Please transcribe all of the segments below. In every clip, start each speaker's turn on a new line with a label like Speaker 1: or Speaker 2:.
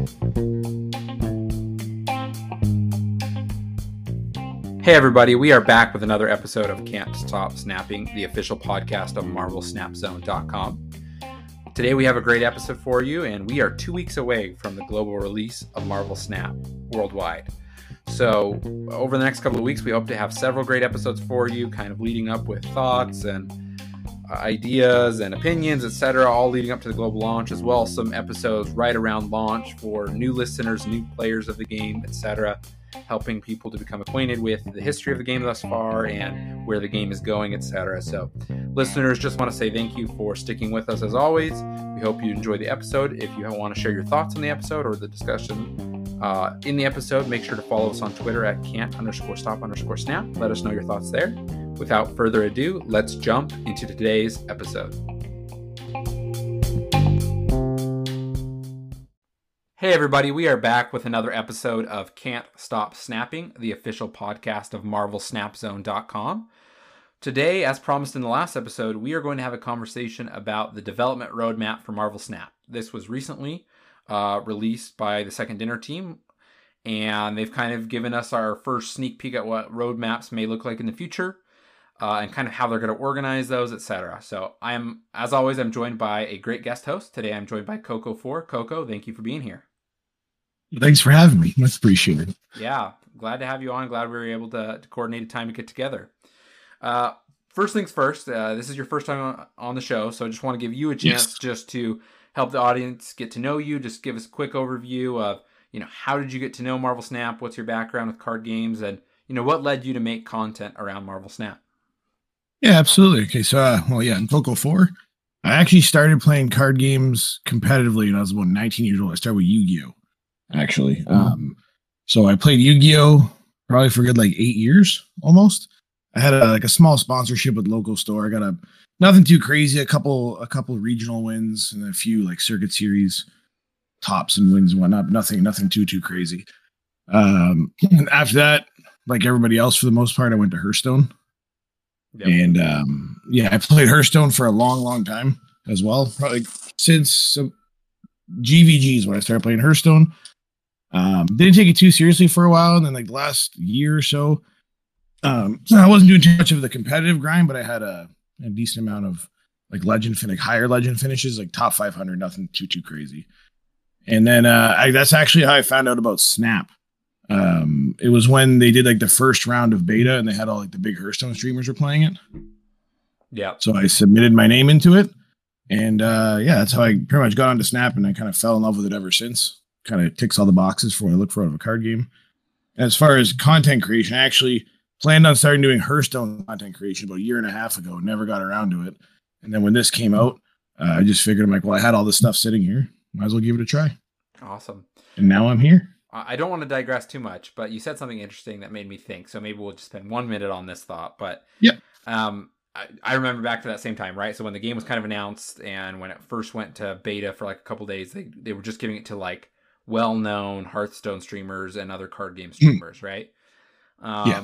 Speaker 1: Hey, everybody, we are back with another episode of Can't Stop Snapping, the official podcast of MarvelSnapZone.com. Today, we have a great episode for you, and we are two weeks away from the global release of Marvel Snap worldwide. So, over the next couple of weeks, we hope to have several great episodes for you, kind of leading up with thoughts and ideas and opinions, etc., all leading up to the global launch, as well as some episodes right around launch for new listeners, new players of the game, etc., helping people to become acquainted with the history of the game thus far and where the game is going, etc. So, listeners, just want to say thank you for sticking with us as always. We hope you enjoy the episode. If you want to share your thoughts on the episode or the discussion uh, in the episode, make sure to follow us on Twitter at can't underscore stop underscore snap. Let us know your thoughts there. Without further ado, let's jump into today's episode. Hey, everybody, we are back with another episode of Can't Stop Snapping, the official podcast of MarvelSnapZone.com. Today, as promised in the last episode, we are going to have a conversation about the development roadmap for Marvel Snap. This was recently uh, released by the Second Dinner team, and they've kind of given us our first sneak peek at what roadmaps may look like in the future. Uh, and kind of how they're going to organize those, etc. So I am, as always, I'm joined by a great guest host. Today I'm joined by CoCo4. Coco, thank you for being here.
Speaker 2: Thanks for having me. Much appreciated.
Speaker 1: Yeah, glad to have you on. Glad we were able to, to coordinate a time to get together. Uh, first things first, uh, this is your first time on, on the show, so I just want to give you a chance yes. just to help the audience get to know you. Just give us a quick overview of, you know, how did you get to know Marvel Snap? What's your background with card games? And, you know, what led you to make content around Marvel Snap?
Speaker 2: Yeah, absolutely. Okay, so, uh, well, yeah, in CoCo4, I actually started playing card games competitively when I was about 19 years old. I started with Yu Gi Oh! actually. Um, so I played Yu Gi Oh! probably for good like eight years almost. I had a, like a small sponsorship with local store. I got a nothing too crazy. A couple a couple regional wins and a few like circuit series tops and wins and whatnot. But nothing nothing too too crazy. Um, and after that, like everybody else for the most part, I went to Hearthstone. Yep. And um, yeah, I played Hearthstone for a long, long time as well. Probably since uh, GVGs when I started playing Hearthstone. Um, didn't take it too seriously for a while, and then like the last year or so, um, so I wasn't doing too much of the competitive grind, but I had a, a decent amount of like legend fin, like higher legend finishes, like top 500, nothing too too crazy. And then uh, I, that's actually how I found out about Snap. Um, it was when they did like the first round of beta, and they had all like the big Hearthstone streamers were playing it.
Speaker 1: Yeah.
Speaker 2: So I submitted my name into it, and uh, yeah, that's how I pretty much got onto Snap, and I kind of fell in love with it ever since kind of ticks all the boxes for what I look for out of a card game. As far as content creation, I actually planned on starting doing Hearthstone content creation about a year and a half ago. Never got around to it. And then when this came out, uh, I just figured I'm like, well, I had all this stuff sitting here. Might as well give it a try.
Speaker 1: Awesome.
Speaker 2: And now I'm here.
Speaker 1: I don't want to digress too much, but you said something interesting that made me think. So maybe we'll just spend one minute on this thought. But
Speaker 2: yeah,
Speaker 1: um, I, I remember back to that same time, right? So when the game was kind of announced and when it first went to beta for like a couple days, they they were just giving it to like well-known Hearthstone streamers and other card game hmm. streamers, right? Um, yeah.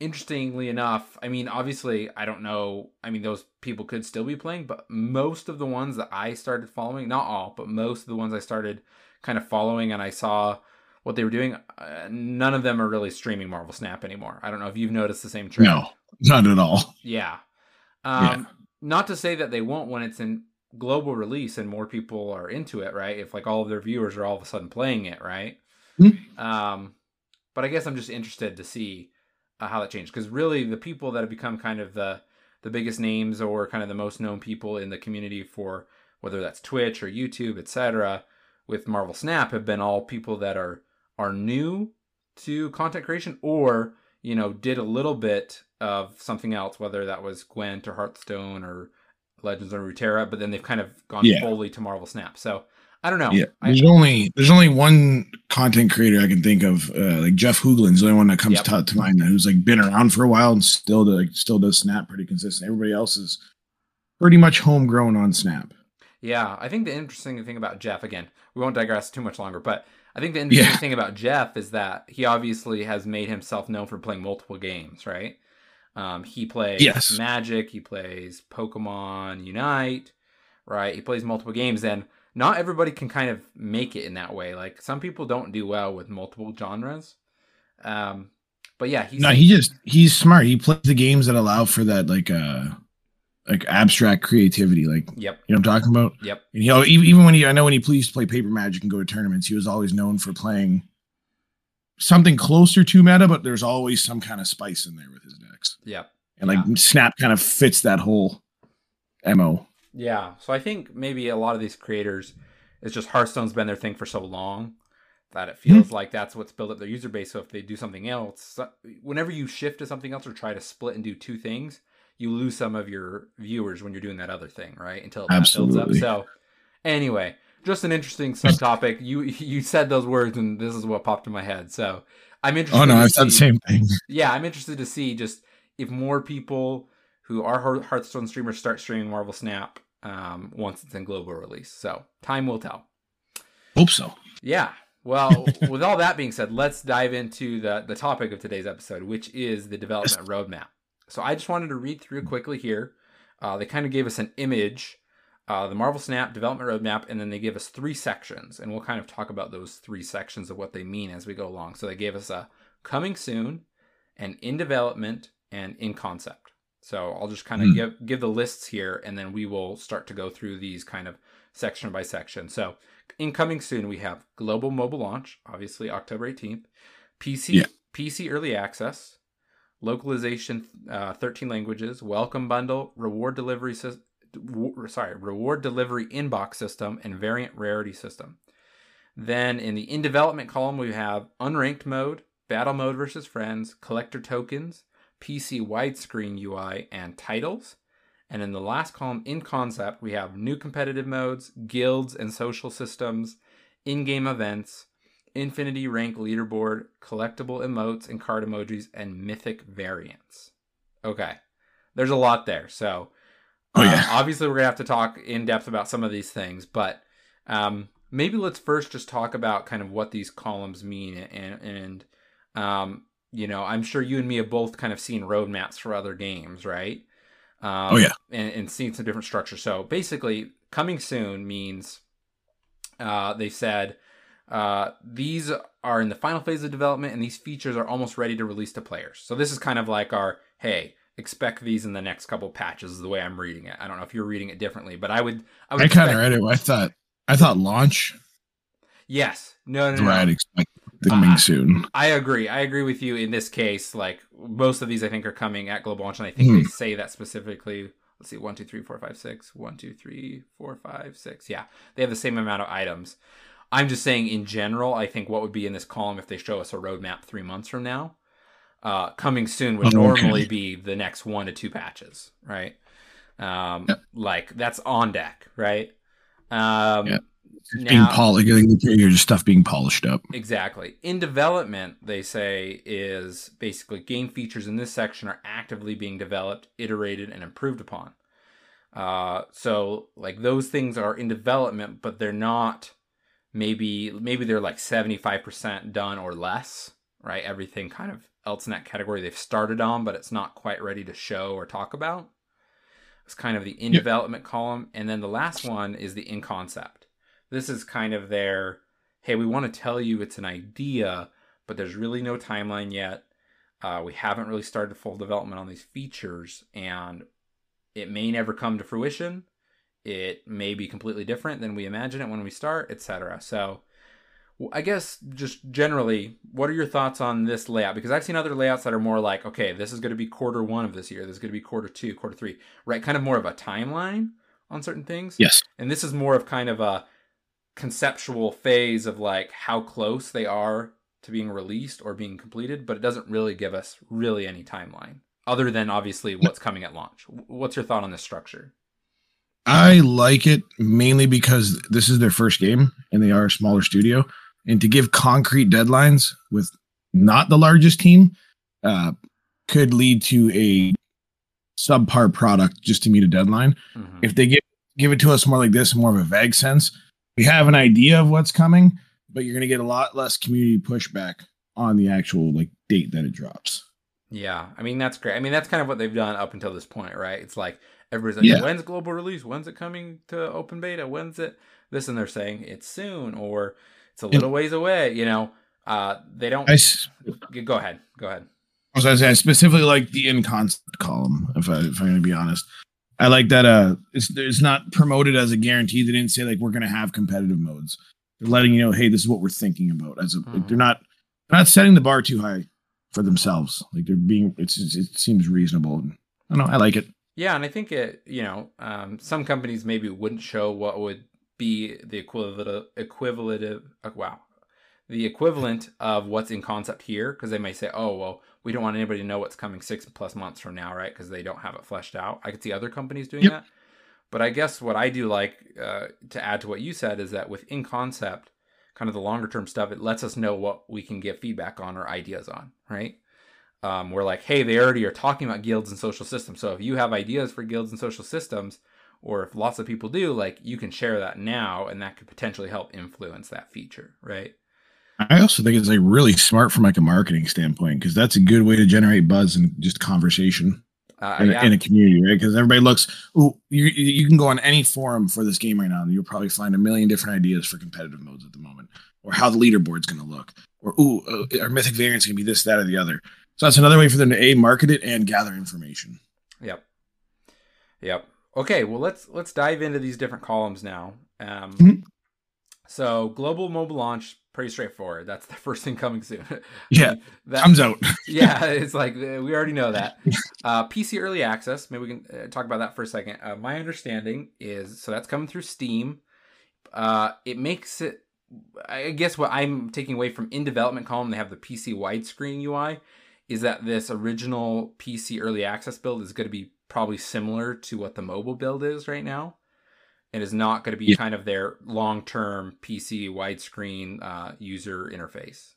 Speaker 1: Interestingly enough, I mean, obviously, I don't know. I mean, those people could still be playing, but most of the ones that I started following, not all, but most of the ones I started kind of following and I saw what they were doing, uh, none of them are really streaming Marvel Snap anymore. I don't know if you've noticed the same trend.
Speaker 2: No, not at all.
Speaker 1: Yeah. Um, yeah. Not to say that they won't when it's in global release and more people are into it, right? If like all of their viewers are all of a sudden playing it, right? Mm-hmm. Um, but I guess I'm just interested to see uh, how that changed because really the people that have become kind of the the biggest names or kind of the most known people in the community for whether that's Twitch or YouTube, etc. With Marvel Snap have been all people that are are new to content creation or you know did a little bit of something else, whether that was Gwent or Hearthstone or Legends of Runeterra, but then they've kind of gone yeah. fully to Marvel Snap. So I don't know.
Speaker 2: Yeah, there's I, only there's only one content creator I can think of, uh, like Jeff Hoogland's the only one that comes yep. to, to mind who's like been around for a while and still like still does Snap pretty consistent. Everybody else is pretty much homegrown on Snap.
Speaker 1: Yeah, I think the interesting thing about Jeff again, we won't digress too much longer, but I think the interesting yeah. thing about Jeff is that he obviously has made himself known for playing multiple games, right? Um, he plays
Speaker 2: yes.
Speaker 1: Magic, he plays Pokemon Unite, right? He plays multiple games, and not everybody can kind of make it in that way. Like some people don't do well with multiple genres. Um, but yeah,
Speaker 2: he's no, he just he's smart. He plays the games that allow for that like uh like abstract creativity. Like
Speaker 1: yep,
Speaker 2: you know what I'm talking about.
Speaker 1: Yep.
Speaker 2: And you know, even, when he I know when he pleased to play paper magic and go to tournaments, he was always known for playing something closer to meta, but there's always some kind of spice in there with his decks.
Speaker 1: Yep.
Speaker 2: And like yeah. Snap kind of fits that whole MO.
Speaker 1: Yeah. So I think maybe a lot of these creators, it's just Hearthstone's been their thing for so long that it feels mm-hmm. like that's what's built up their user base. So if they do something else, whenever you shift to something else or try to split and do two things, you lose some of your viewers when you're doing that other thing, right? Until that Absolutely. builds up. So anyway, just an interesting subtopic. you you said those words, and this is what popped in my head. So I'm interested.
Speaker 2: Oh no, I've said the same thing.
Speaker 1: Yeah, I'm interested to see just if more people who are Hearthstone streamers start streaming Marvel Snap um, once it's in global release. So time will tell.
Speaker 2: Hope so.
Speaker 1: Yeah. Well, with all that being said, let's dive into the the topic of today's episode, which is the development roadmap. So I just wanted to read through quickly here. Uh, they kind of gave us an image, uh, the Marvel Snap development roadmap, and then they give us three sections, and we'll kind of talk about those three sections of what they mean as we go along. So they gave us a coming soon, and in development, and in concept. So I'll just kind of mm. give give the lists here, and then we will start to go through these kind of section by section. So incoming soon, we have global mobile launch, obviously October 18th, PC yeah. PC early access, localization, uh, 13 languages, welcome bundle, reward delivery system. Sorry, reward delivery inbox system and variant rarity system. Then in the in development column, we have unranked mode, battle mode versus friends, collector tokens, PC widescreen UI, and titles. And in the last column, in concept, we have new competitive modes, guilds and social systems, in game events, infinity rank leaderboard, collectible emotes and card emojis, and mythic variants. Okay, there's a lot there. So, oh, yeah. uh, obviously, we're going to have to talk in depth about some of these things, but um, maybe let's first just talk about kind of what these columns mean and, and um, you know, I'm sure you and me have both kind of seen roadmaps for other games, right?
Speaker 2: Um, oh yeah,
Speaker 1: and, and seen some different structures. So basically, coming soon means uh, they said uh, these are in the final phase of development, and these features are almost ready to release to players. So this is kind of like our hey, expect these in the next couple patches. Is the way I'm reading it. I don't know if you're reading it differently, but I would. I, would
Speaker 2: I kind of read it. I thought I thought launch.
Speaker 1: Yes. No. No. no, no.
Speaker 2: I'd expect coming uh, soon.
Speaker 1: I agree. I agree with you in this case. Like most of these, I think are coming at global launch, and I think mm. they say that specifically. Let's see, one, two, three, four, five, six. One, two, three, four, five, six. Yeah, they have the same amount of items. I'm just saying in general. I think what would be in this column if they show us a roadmap three months from now, uh, coming soon would oh, normally okay. be the next one to two patches, right? Um, yep. Like that's on deck, right? Um, yep
Speaker 2: now, being polished, your stuff being polished up.
Speaker 1: Exactly. In development, they say is basically game features in this section are actively being developed, iterated, and improved upon. Uh, so like those things are in development, but they're not. Maybe maybe they're like seventy five percent done or less. Right. Everything kind of else in that category they've started on, but it's not quite ready to show or talk about. It's kind of the in development column, and then the last one is the in concept. This is kind of their hey, we want to tell you it's an idea, but there's really no timeline yet. Uh, we haven't really started full development on these features, and it may never come to fruition. It may be completely different than we imagine it when we start, etc. So, I guess just generally, what are your thoughts on this layout? Because I've seen other layouts that are more like, okay, this is going to be quarter one of this year, this is going to be quarter two, quarter three, right? Kind of more of a timeline on certain things.
Speaker 2: Yes.
Speaker 1: And this is more of kind of a conceptual phase of like how close they are to being released or being completed, but it doesn't really give us really any timeline other than obviously what's coming at launch. What's your thought on this structure?
Speaker 2: I like it mainly because this is their first game and they are a smaller studio. And to give concrete deadlines with not the largest team uh, could lead to a subpar product just to meet a deadline. Mm-hmm. If they give give it to us more like this, more of a vague sense, we have an idea of what's coming, but you're going to get a lot less community pushback on the actual like date that it drops.
Speaker 1: Yeah, I mean that's great. I mean that's kind of what they've done up until this point, right? It's like everybody's like, yeah. "When's global release? When's it coming to open beta? When's it this and they're saying it's soon or it's a little ways away. You know, uh, they don't.
Speaker 2: I,
Speaker 1: go ahead. Go ahead.
Speaker 2: I was gonna say I specifically like the in concept column. If I if I'm gonna be honest, I like that. Uh, it's it's not promoted as a guarantee. They didn't say like we're gonna have competitive modes. They're letting you know, hey, this is what we're thinking about. As a like,
Speaker 1: Mhm.
Speaker 2: they're not they're not setting the bar too high for themselves. Like they're being it's, it seems reasonable. And I don't know. I like it.
Speaker 1: Yeah, and I think it. You know, um, some companies maybe wouldn't show what would be the equivalent of equivalent of uh, wow, the equivalent of what's in concept here because they may say, oh well, we don't want anybody to know what's coming six plus months from now, right? Because they don't have it fleshed out. I could see other companies doing
Speaker 2: Yep.
Speaker 1: that. But I guess what I do like uh, to add to what you said is that within concept, kind of the longer term stuff, it lets us know what we can give feedback on or ideas on, right? Um, we're like, hey, they already are talking about guilds and social systems. So if you have ideas for guilds and social systems, or if lots of people do, like you can share that now, and that could potentially help influence that feature, right?
Speaker 2: I also think it's like really smart from like a marketing standpoint because that's a good way to generate buzz and just conversation.
Speaker 1: Uh,
Speaker 2: in, a-
Speaker 1: yeah.
Speaker 2: in a community, right? Because everybody looks. Oh, you you can go on any forum for this game right now, and you'll probably find a million different ideas for competitive modes at the moment, or how the leaderboard's going to look, or ooh, uh, our mythic variants going to be this, that, or the other. So that's another way for them to a market it and gather information.
Speaker 1: Yep. Yep. Okay, well let's let's dive into these different columns now. Um,
Speaker 2: Mhm.
Speaker 1: So global mobile launch, pretty straightforward. That's the first thing coming soon.
Speaker 2: Yeah,
Speaker 1: that,
Speaker 2: comes out.
Speaker 1: yeah, it's like uh, we already know that. Uh, PC early access. Maybe we can uh, talk about that for a second. Uh, my understanding is so that's coming through Steam. Uh, it makes it. I guess what I'm taking away from in development column, they have the PC widescreen UI, is that this original PC early access build is going to be probably similar to what the mobile build is right now. It is not going to be
Speaker 2: Yeah.
Speaker 1: kind of their long term PC widescreen uh, user interface.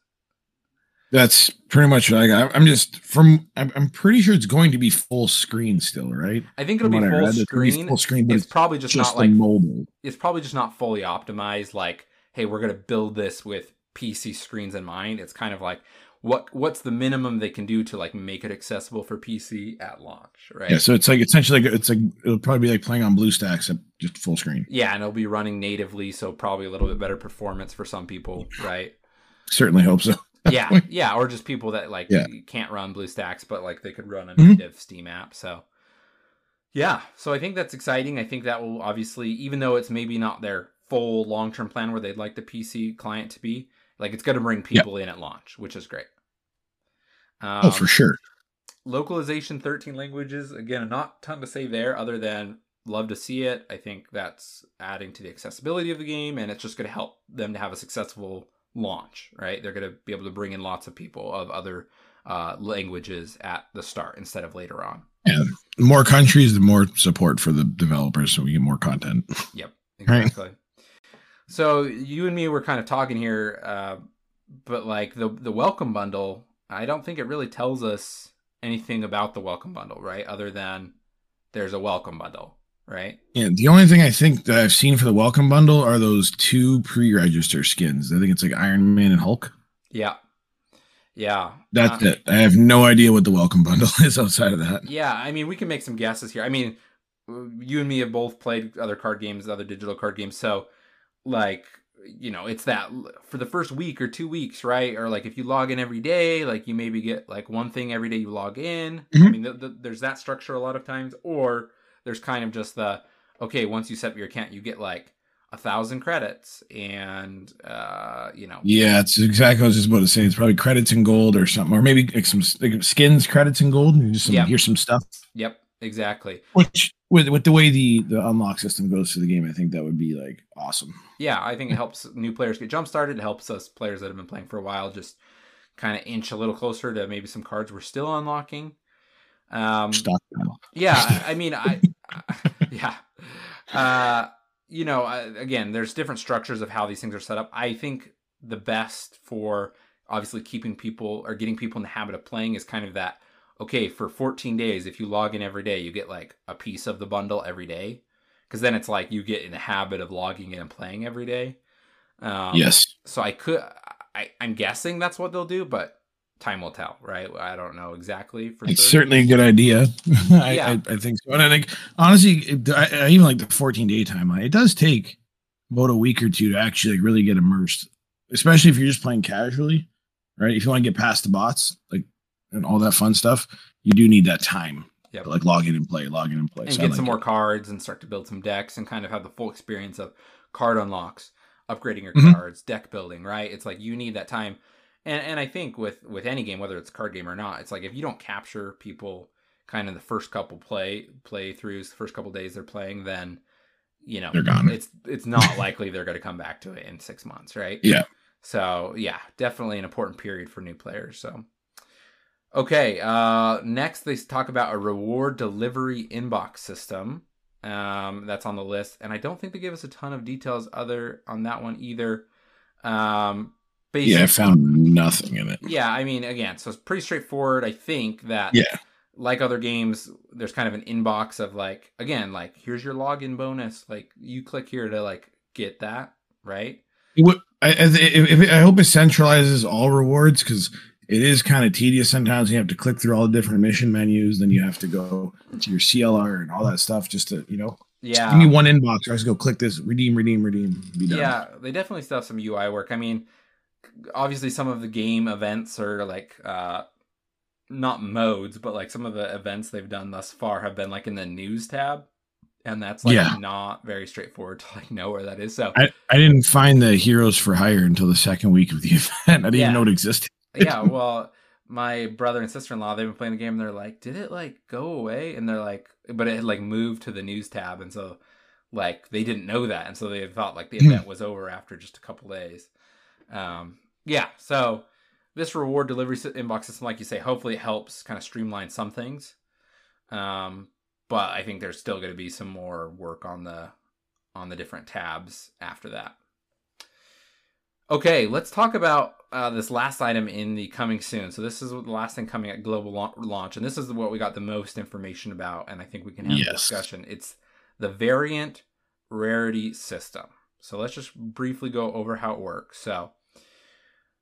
Speaker 2: That's pretty much. Like I, I'm just from. I'm, I'm pretty sure it's going to be full screen still, right?
Speaker 1: I think it'll be
Speaker 2: what
Speaker 1: full
Speaker 2: read, it's be
Speaker 1: screen.
Speaker 2: full screen, but
Speaker 1: It's
Speaker 2: it's
Speaker 1: probably just,
Speaker 2: just
Speaker 1: not like
Speaker 2: mobile.
Speaker 1: it's probably just not fully optimized like hey we're going to build this with pc screens in mind it's kind of like what what's the minimum they can do to like make it accessible for pc at launch right
Speaker 2: Yeah, so it's like essentially like it's like it'll probably be like playing on BlueStacks, except just full screen.
Speaker 1: yeah and it'll be running natively so probably a little bit better performance for some people right
Speaker 2: Certainly hope so.
Speaker 1: yeah yeah or just people that like
Speaker 2: Yeah.
Speaker 1: can't run bluestacks but like they could run a
Speaker 2: Mhm.
Speaker 1: native steam app so yeah so i think that's exciting i think that will obviously even though it's maybe not their full long-term plan where they'd like the pc client to be like it's going to bring people in at launch which is great um,
Speaker 2: oh, for sure.
Speaker 1: localization 13 languages again not ton to say there other than love to see it i think that's adding to the accessibility of the game and it's just going to help them to have a successful launch right they're going to be able to bring in lots of people of other uh, languages at the start instead of later on
Speaker 2: The more countries, the more support for the developers, so we get more content.
Speaker 1: Yep,
Speaker 2: Right.
Speaker 1: exactly. So you and me were kind of talking here, uh, but like the the welcome bundle, I don't think it really tells us anything about the welcome bundle, right? Other than there's a welcome bundle, right?
Speaker 2: Yeah, the only thing I think that I've seen for the welcome bundle are those two pre-register skins. I think it's like Iron Man and Hulk.
Speaker 1: Yeah, yeah.
Speaker 2: That's
Speaker 1: Uh,
Speaker 2: it. I have no idea what the welcome bundle is outside of that.
Speaker 1: Yeah, I mean, we can make some guesses here. I mean, you and me have both played other card games, other digital card games. So, like, you know, it's that for the first week or two weeks, right? Or like if you log in every day, like you maybe get like one thing every day you log in. I
Speaker 2: Mhm.
Speaker 1: mean, th th there's that structure a lot of times. Or there's kind of just the okay, once you set up your account, you get like a thousand credits, and uh, you know,
Speaker 2: Yeah, it's exactly what I was just about to say. It's probably credits in gold or something, or maybe like some like skins credits in gold. And just some,
Speaker 1: Yeah.
Speaker 2: here's some stuff.
Speaker 1: yep, exactly.
Speaker 2: Which with with the way the the unlock system goes for the game, I think that would be like awesome.
Speaker 1: yeah, I think it helps new players get jump started. It helps us players that have been playing for a while just kind of inch a little closer to maybe some cards we're still unlocking. Um, yeah, I I mean, I, yeah, uh, you know, I, again, there's different structures of how these things are set up. I think the best for obviously keeping people or getting people in the habit of playing is kind of that. Okay, for 14 days, if you log in every day, you get like a piece of the bundle every day, because then it's like you get in the habit of logging in and playing every day. Um,
Speaker 2: yes.
Speaker 1: so I could, I, I'm guessing that's what they'll do, but time will tell, right? I don't know exactly for
Speaker 2: It's
Speaker 1: certain.
Speaker 2: certainly a good idea. I,
Speaker 1: Yeah.
Speaker 2: I, I think so. And I think honestly, I, I even like the 14 day timeline. It does take about a week or two to actually like really get immersed, especially if you're just playing casually, right? If you want to get past the bots, like and all that fun stuff, you do need that time.
Speaker 1: Yep.
Speaker 2: to, like log in and play, log in and play.
Speaker 1: and
Speaker 2: So
Speaker 1: get
Speaker 2: like
Speaker 1: some
Speaker 2: it.
Speaker 1: more cards and start to build some decks and kind of have the full experience of card unlocks, upgrading your
Speaker 2: Mhm.
Speaker 1: cards, deck building, right? It's like you need that time. And and I think with with any game, whether it's a card game or not, it's like if you don't capture people kind of the first couple play playthroughs, the first couple days they're playing, then you know
Speaker 2: They're gone.
Speaker 1: it's it's not likely they're going to come back to it in six months, right?
Speaker 2: Yeah.
Speaker 1: So yeah, definitely an important period for new players. So okay, uh, next they talk about a reward delivery inbox system. Um, that's on the list, and I don't think they give us a ton of details other on that one either. Um,
Speaker 2: Yeah, I found nothing in it.
Speaker 1: yeah, I mean, again, so it's pretty straightforward. I think that
Speaker 2: Yeah.
Speaker 1: like other games, there's kind of an inbox of like, again, like here's your login bonus. Like you click here to like get that, right?
Speaker 2: What I, I, I hope it centralizes all rewards because it is kind of tedious sometimes. You have to click through all the different mission menus, then you have to go to your CLR and all that stuff just to you know.
Speaker 1: Yeah.
Speaker 2: give me one inbox. Or I just go click this, redeem, redeem, redeem. Be done.
Speaker 1: Yeah, they definitely still have some UI work. I mean, obviously some of the game events are like uh not modes, but like some of the events they've done thus far have been like in the news tab. And that's like
Speaker 2: Yeah.
Speaker 1: not very straightforward to like know where that is. So
Speaker 2: I, I didn't find the heroes for hire until the second week of the event. I didn't
Speaker 1: Yeah.
Speaker 2: even know it existed.
Speaker 1: Yeah, well, my brother and sister in law, they've been playing the game and they're like, Did it like go away? And they're like but it had like moved to the news tab and so like they didn't know that and so they thought like the
Speaker 2: Hmm.
Speaker 1: event was over after just a couple days. Um yeah, so this reward delivery inbox system, like you say, hopefully it helps kind of streamline some things. Um, but I think there's still going to be some more work on the on the different tabs after that. Okay, let's talk about uh, this last item in the coming soon. So this is the last thing coming at global lau- launch, and this is what we got the most information about, and I think we can have a discussion. It's the variant rarity system. So let's just briefly go over how it works. So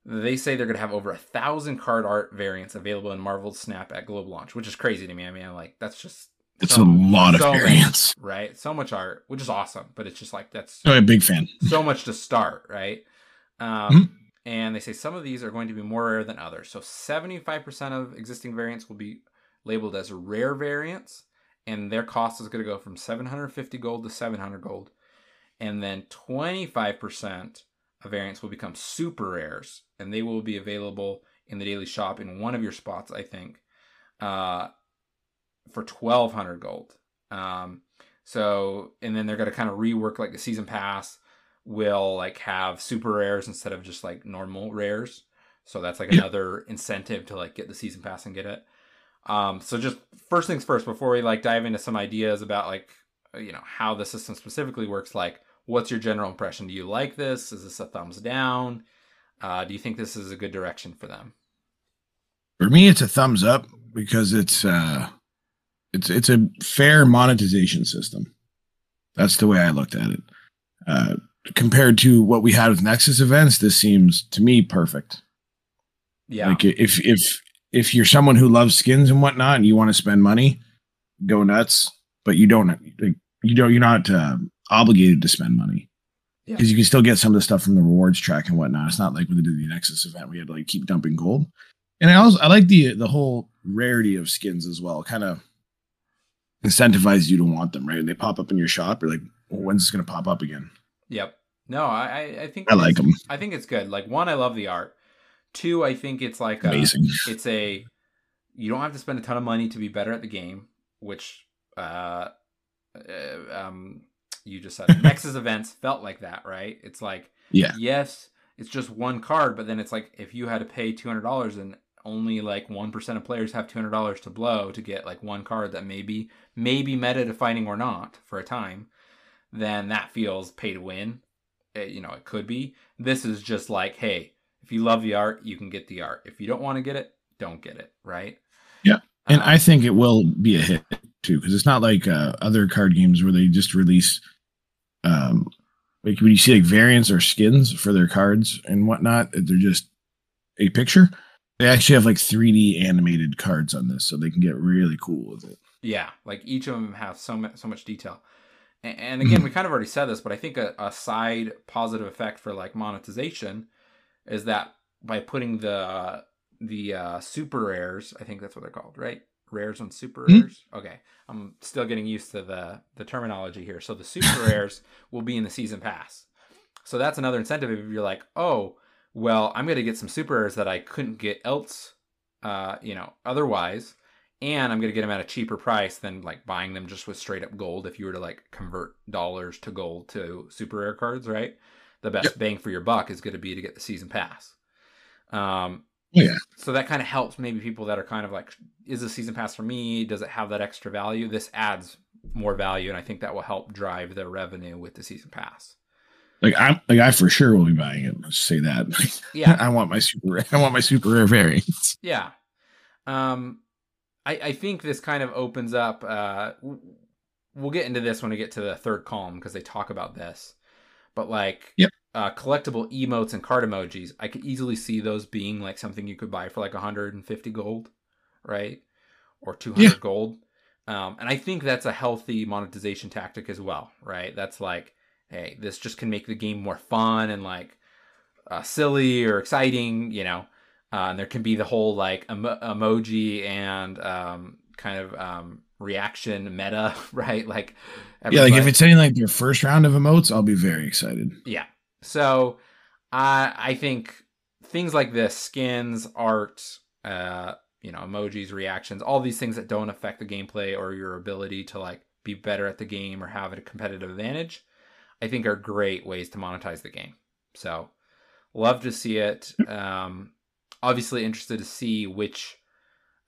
Speaker 1: they say they're going to have over a thousand card art variants available in Marvel Snap at global launch, which is crazy to me. I mean, I'm like that's just
Speaker 2: It's
Speaker 1: so-
Speaker 2: a lot of
Speaker 1: so
Speaker 2: variants.
Speaker 1: right? So much art, which is awesome, but it's just like that's
Speaker 2: I'm a big fan.
Speaker 1: so much to start, right? Um,
Speaker 2: Mhm.
Speaker 1: And they say some of these are going to be more rare than others. So 75% of existing variants will be labeled as rare variants, and their cost is going to go from 750 gold to 700 gold. And then 25% of variants will become super rares, and they will be available in the daily shop in one of your spots, I think, uh, for 1200 gold. Um, so, and then they're going to kind of rework like the season pass will like have super rares instead of just like normal rares. So that's like another incentive to like get the season pass and get it. Um, so just first things first, before we like dive into some ideas about like uh, you know how the system specifically works, like what's your general impression? Do you like this? Is this a thumbs down? Uh, do you think this is a good direction for them?
Speaker 2: For me, it's a thumbs up because it's uh it's it's a fair monetization system. That's the way I looked at it. Uh, compared to what we had with Nexus events, this seems to me perfect.
Speaker 1: Yeah,
Speaker 2: Like if if if you're someone who loves skins and whatnot, and you want to spend money, go nuts. But you don't like, you don't you're not uh, obligated to spend money
Speaker 1: Yeah.
Speaker 2: because you can still get some of the stuff from the rewards track and whatnot. It's not like when they did the Nexus event, we had to like keep dumping gold. And I also I like the the whole rarity of skins as well. Kind of incentivizes you to want them, right? And they pop up in your shop. You're like, well, when's this going to pop up again?
Speaker 1: Yep. No, I I- think
Speaker 2: I like them.
Speaker 1: I think it's good. Like one, I love the art. Two, I think it's like a,
Speaker 2: Amazing.
Speaker 1: it's a you don't have to spend a ton of money to be better at the game, which uh, uh um you just said Nexus events felt like that, right? It's like
Speaker 2: Yeah.
Speaker 1: yes, it's just one card, but then it's like if you had to pay two hundred dollars and only like one percent of players have two hundred dollars to blow to get like one card that maybe maybe meta defining or not for a time, then that feels pay to win. It- you know, it could be. This is just like, hey, if you love the art, you can get the art. If you don't want to get it, don't get it, right?
Speaker 2: Yeah. And
Speaker 1: Um,
Speaker 2: I think it will be a hit too, because it's not like uh, other card games where they just release, um, like when you see like variants or skins for their cards and whatnot, they're just a picture. They actually have like 3D animated cards on this, so they can get really cool with it.
Speaker 1: Yeah, like each of them have so much so much detail, And, and again, we kind of already said this, but I think a, a side positive effect for like monetization is that by putting the the uh, super rares, I think that's what they're called, right? Rares and super
Speaker 2: Hmm.
Speaker 1: rares. Okay, I'm still getting used to the the terminology here. So the super rares will be in the season pass. So that's another incentive if you're like, oh, well, I'm going to get some super rares that I couldn't get else, uh, you know, otherwise, and I'm going to get them at a cheaper price than like buying them just with straight up gold. If you were to like convert dollars to gold to super rare cards, right? The best
Speaker 2: Yep.
Speaker 1: bang for your buck is going to be to get the season pass. Um,
Speaker 2: yeah.
Speaker 1: so that kind of helps maybe people that are kind of like, is the season pass for me? Does it have that extra value? This adds more value, and I think that will help drive the revenue with the season pass.
Speaker 2: Like I'm like I for sure will be buying it. Let's say that.
Speaker 1: Yeah,
Speaker 2: I want my super I want my super rare variants.
Speaker 1: yeah. Um, I I think this kind of opens up. Uh, we'll get into this when we get to the third column because they talk about this. But like,
Speaker 2: Yep.
Speaker 1: uh, collectible emotes and card emojis, I could easily see those being like something you could buy for like 150 gold, right, or 200
Speaker 2: Yeah.
Speaker 1: gold. Um, and I think that's a healthy monetization tactic as well, right? That's like, hey, this just can make the game more fun and like uh, silly or exciting, you know. Uh, and there can be the whole like emo- emoji and um, kind of um, reaction meta, right? Like,
Speaker 2: Yeah, like if
Speaker 1: everybody-
Speaker 2: it's any like your first round of emotes, I'll be very excited.
Speaker 1: yeah. So I I think things like this, skins, art, uh, you know, emojis, reactions, all these things that don't affect the gameplay or your ability to like be better at the game or have a competitive advantage, I think are great ways to monetize the game. So love to see it. Um obviously interested to see which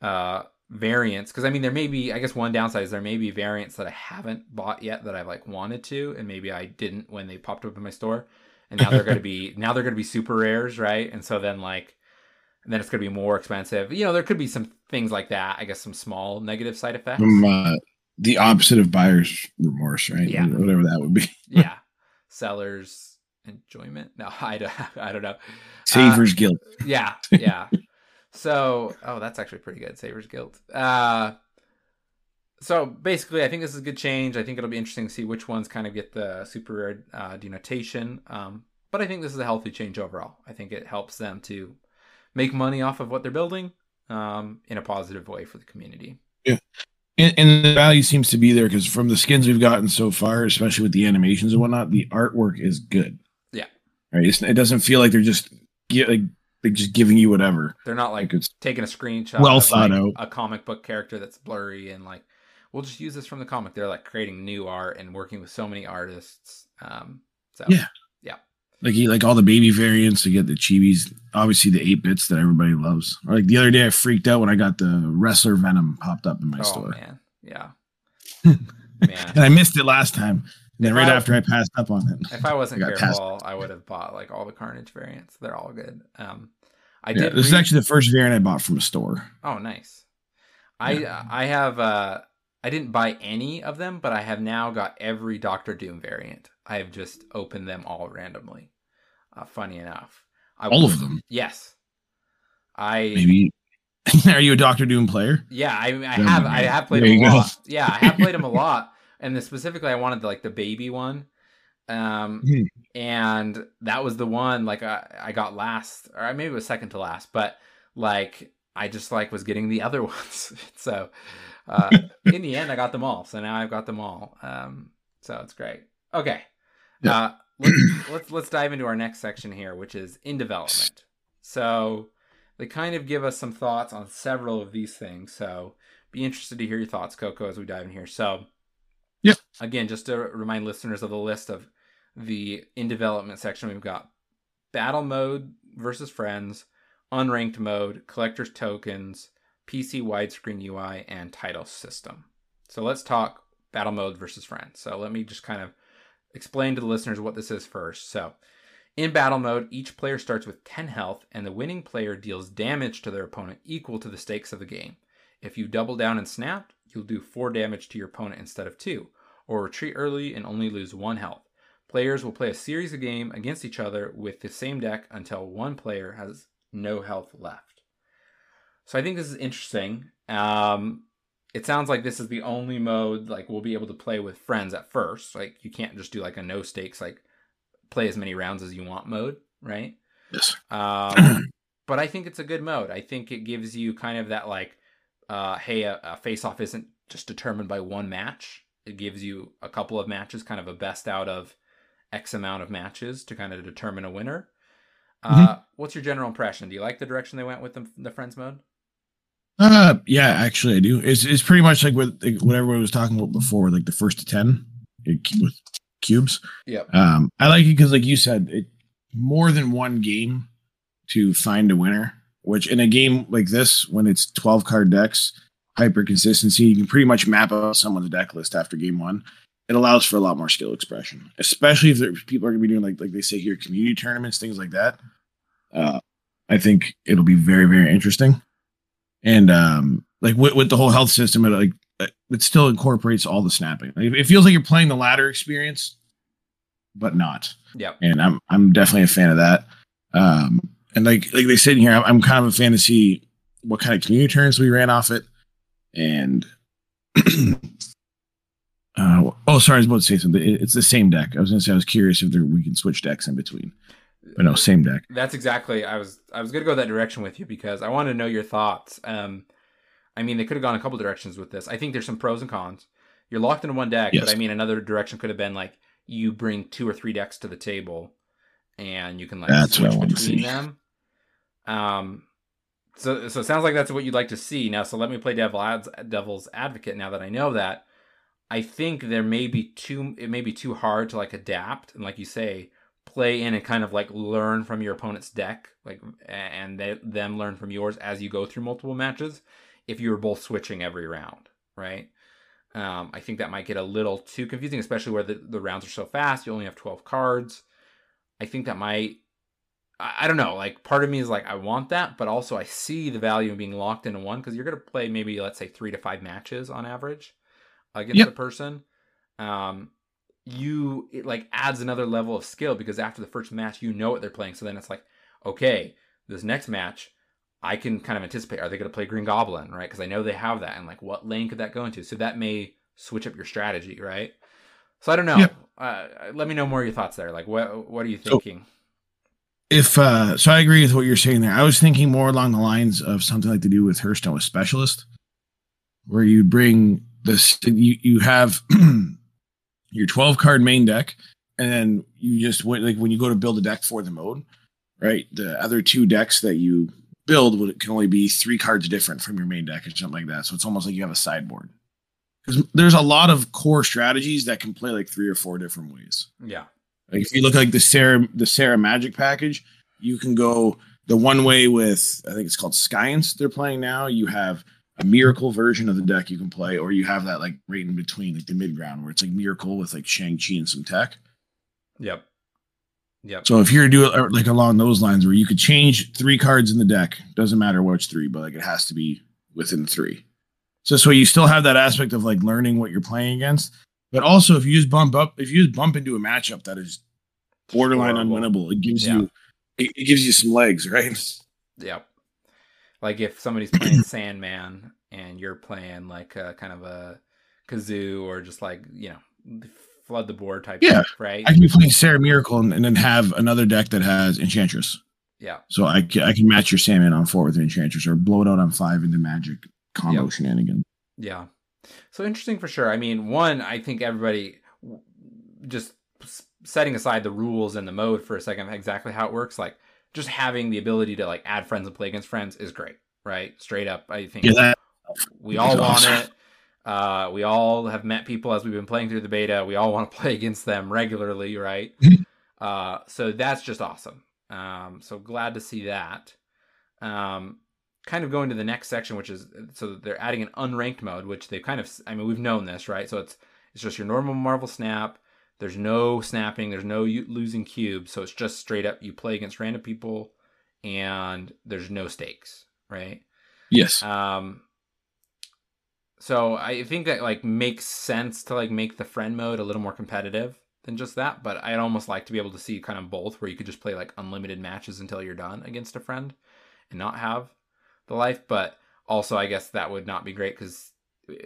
Speaker 1: uh variants because I mean there may be I guess one downside is there may be variants that I haven't bought yet that I've like wanted to and maybe I didn't when they popped up in my store and now they're going to be now they're going to be super rares right and so then like then it's going to be more expensive you know there could be some things like that I guess some small negative side effects
Speaker 2: Um, uh, the opposite of buyer's remorse, right?
Speaker 1: Yeah.
Speaker 2: Whatever that would be.
Speaker 1: yeah sellers enjoyment? No I don't I don't know.
Speaker 2: Saver's guilt.
Speaker 1: yeah yeah. So oh that's actually pretty good saver's guilt. Uh so basically i think this is a good change. I think it'll be interesting to see which ones kind of get the super rare uh, denotation. Um but i think this is a healthy change overall. I think it helps them to make money off of what they're building um in a positive way for the community. Yeah.
Speaker 2: And, and the value seems to be there because from the skins we've gotten so far, especially with the animations and whatnot, the artwork is good.
Speaker 1: Yeah.
Speaker 2: Right. It's, it doesn't feel like they're just like they're just giving you whatever.
Speaker 1: they're not like
Speaker 2: Like it's
Speaker 1: taking a screenshot
Speaker 2: Well
Speaker 1: of,
Speaker 2: thought
Speaker 1: like,
Speaker 2: out.
Speaker 1: a comic book character that's blurry and like we'll just use this from the comic they're like creating new art and working with so many artists um so
Speaker 2: Yeah. yeah. like you like all the baby variants to get the chibis, obviously the eight bits that everybody loves. Or like the other day, I freaked out when I got the wrestler venom popped up in my
Speaker 1: oh
Speaker 2: store,
Speaker 1: man yeah man
Speaker 2: and I missed it last time. And then
Speaker 1: If
Speaker 2: right
Speaker 1: I-
Speaker 2: after I passed up on it,
Speaker 1: if i wasn't
Speaker 2: I
Speaker 1: careful i would have bought like all the carnage variants they're all good um i
Speaker 2: yeah,
Speaker 1: did
Speaker 2: this is actually the first variant I bought from a store.
Speaker 1: Oh, nice. I
Speaker 2: Yeah.
Speaker 1: I have uh I didn't buy any of them, but I have now got every Doctor Doom variant. I have just opened them all randomly. Uh, funny enough, I
Speaker 2: All of them,
Speaker 1: Yes, I
Speaker 2: maybe. Are you a Doctor Doom player?
Speaker 1: yeah I I have I have played
Speaker 2: There
Speaker 1: them a lot. Yeah, I have played them a lot, and then specifically I wanted like the baby one. Um,
Speaker 2: Hmm.
Speaker 1: and that was the one like I, I got last, or maybe it was second to last, but like I just like was getting the other ones. so uh, in the end, I got them all. So now I've got them all. Um, so it's great. Okay,
Speaker 2: Yeah.
Speaker 1: uh, let's, let's let's dive into our next section here, which is in development. So they kind of give us some thoughts on several of these things. So be interested to hear your thoughts, Coco, as we dive in here. So
Speaker 2: Yeah.
Speaker 1: again, just to remind listeners of the list of the in development section, we've got battle mode versus friends, unranked mode, collector's tokens, PC widescreen UI, and title system. So let's talk battle mode versus friends. So let me just kind of explain to the listeners what this is first. So in battle mode, each player starts with 10 health, and the winning player deals damage to their opponent equal to the stakes of the game. If you double down and snap, you'll do 4 damage to your opponent instead of 2, or retreat early and only lose 1 health. Players will play a series of game against each other with the same deck until one player has no health left. So I think this is interesting. Um, it sounds like this is the only mode like we'll be able to play with friends at first. Like you can't just do like a no stakes like play as many rounds as you want mode, right?
Speaker 2: Yes.
Speaker 1: Um, but I think it's a good mode. I think it gives you kind of that like, uh, hey, a, a face off isn't just determined by one match. It gives you a couple of matches, kind of a best out of X amount of matches to kind of determine a winner.
Speaker 2: Mm-hmm.
Speaker 1: Uh, what's your general impression? Do you like the direction they went with the, the friends mode?
Speaker 2: Uh, yeah, actually, I do. It's it's pretty much like what like, what everyone was talking about before, like the first to ten it, with cubes.
Speaker 1: Yep.
Speaker 2: Um, I like it because, like you said, it more than one game to find a winner. Which in a game like this, when it's twelve card decks, hyper consistency, you can pretty much map out someone's deck list after game one. It allows for a lot more skill expression, especially if there, people are going to be doing like like they say here community tournaments, things like that. Uh, I think it'll be very very interesting. And um like with, with the whole health system it like it still incorporates all the snapping. Like, it feels like you're playing the ladder experience but not.
Speaker 1: Yeah,
Speaker 2: and i'm i'm definitely a fan of that. Um and like like they said in here i'm, I'm kind of a fan to see what kind of community turns we ran off it and uh oh sorry i was about to say something It- it's the same deck i was gonna say i was curious if there we can switch decks in between but no same deck
Speaker 1: That's exactly. I was I was gonna go that direction with you because I wanted to know your thoughts. Um, I mean, they could have gone a couple directions with this. I think there's some pros and cons. You're locked into one deck,
Speaker 2: Yes.
Speaker 1: but I mean, another direction could have been like you bring two or three decks to the table, and you can like
Speaker 2: That's what I
Speaker 1: switch between
Speaker 2: see.
Speaker 1: them. Um, so so it sounds like that's what you'd like to see. Now, so let me play devil ads, devil's advocate. Now that I know that, I think there may be too it may be too hard to like adapt and like you say play in and kind of like learn from your opponent's deck like and they, them learn from yours as you go through multiple matches if you were both switching every round right um, i think that might get a little too confusing especially where the, the rounds are so fast you only have 12 cards i think that might I, I don't know like part of me is like i want that but also i see the value in being locked into one because you're going to play maybe let's say three to five matches on average against
Speaker 2: Yep.
Speaker 1: a person. Um you it like adds another level of skill because after the first match you know what they're playing. So then it's like okay this next match i can kind of anticipate are they going to play green goblin right? Because i know they have that and like what lane could that go into? So that may switch up your strategy right? So i don't know. Uh, let me know more of your thoughts there. Like what what are you
Speaker 2: So-
Speaker 1: thinking
Speaker 2: if uh so i agree with what you're saying there. I was thinking more along the lines of something like to do with hearthstone with specialist where you bring this you you have your 12 card main deck and then you just went like when you go to build a deck for the mode right the other two decks that you build would can only be three cards different from your main deck or something like that. So it's almost like you have a sideboard. Because there's a lot of core strategies that can play like three or four different ways.
Speaker 1: Yeah
Speaker 2: like if you look like the Sera the Sera Magik package, you can go the one way with I think it's called Science they're playing now. You have a miracle version of the deck you can play, or you have that like right in between, like the mid ground where it's like miracle with like Shang Chi and some tech.
Speaker 1: yep yep
Speaker 2: So if you're to do it uh, like along those lines where you could change three cards in the deck, doesn't matter which three, but like it has to be within three. So this way you still have that aspect of like learning what you're playing against. But also if you just bump up, if you just bump into a matchup that is borderline
Speaker 1: Horrible.
Speaker 2: unwinnable, it gives
Speaker 1: Yeah.
Speaker 2: you it, it gives you some legs, right?
Speaker 1: Yep. Like if somebody's playing Sandman and you're playing like a kind of a kazoo or just like, you know, flood the board type
Speaker 2: Yeah.
Speaker 1: stuff, right?
Speaker 2: I can be playing Sera Miracle and, and then have another deck that has Enchantress.
Speaker 1: yeah.
Speaker 2: So I can, I can match your Sandman on four with Enchantress or blow it out on five into Magik combo
Speaker 1: Yep.
Speaker 2: shenanigans.
Speaker 1: Yeah. So interesting for sure. I mean, one, I think everybody just setting aside the rules and the mode for a second, exactly how it works, like just having the ability to like add friends and play against friends is great, right? Straight up, I think
Speaker 2: Yeah,
Speaker 1: we all want
Speaker 2: awesome.
Speaker 1: it. Uh, we all have met people as we've been playing through the beta. We all want to play against them regularly, right?
Speaker 2: Mhm.
Speaker 1: uh, so that's just awesome. Um, so glad to see that. Um, kind of going to the next section, which is so they're adding an unranked mode, which they kind of, I mean, we've known this, right? So it's it's just your normal Marvel Snap. There's no snapping. There's no losing cubes. So it's just straight up you play against random people, and there's no stakes, right?
Speaker 2: yes.
Speaker 1: Um, so I think that like makes sense to like make the friend mode a little more competitive than just that. But I'd almost like to be able to see kind of both, where you could just play like unlimited matches until you're done against a friend, and not have the life. But also, I guess that would not be great because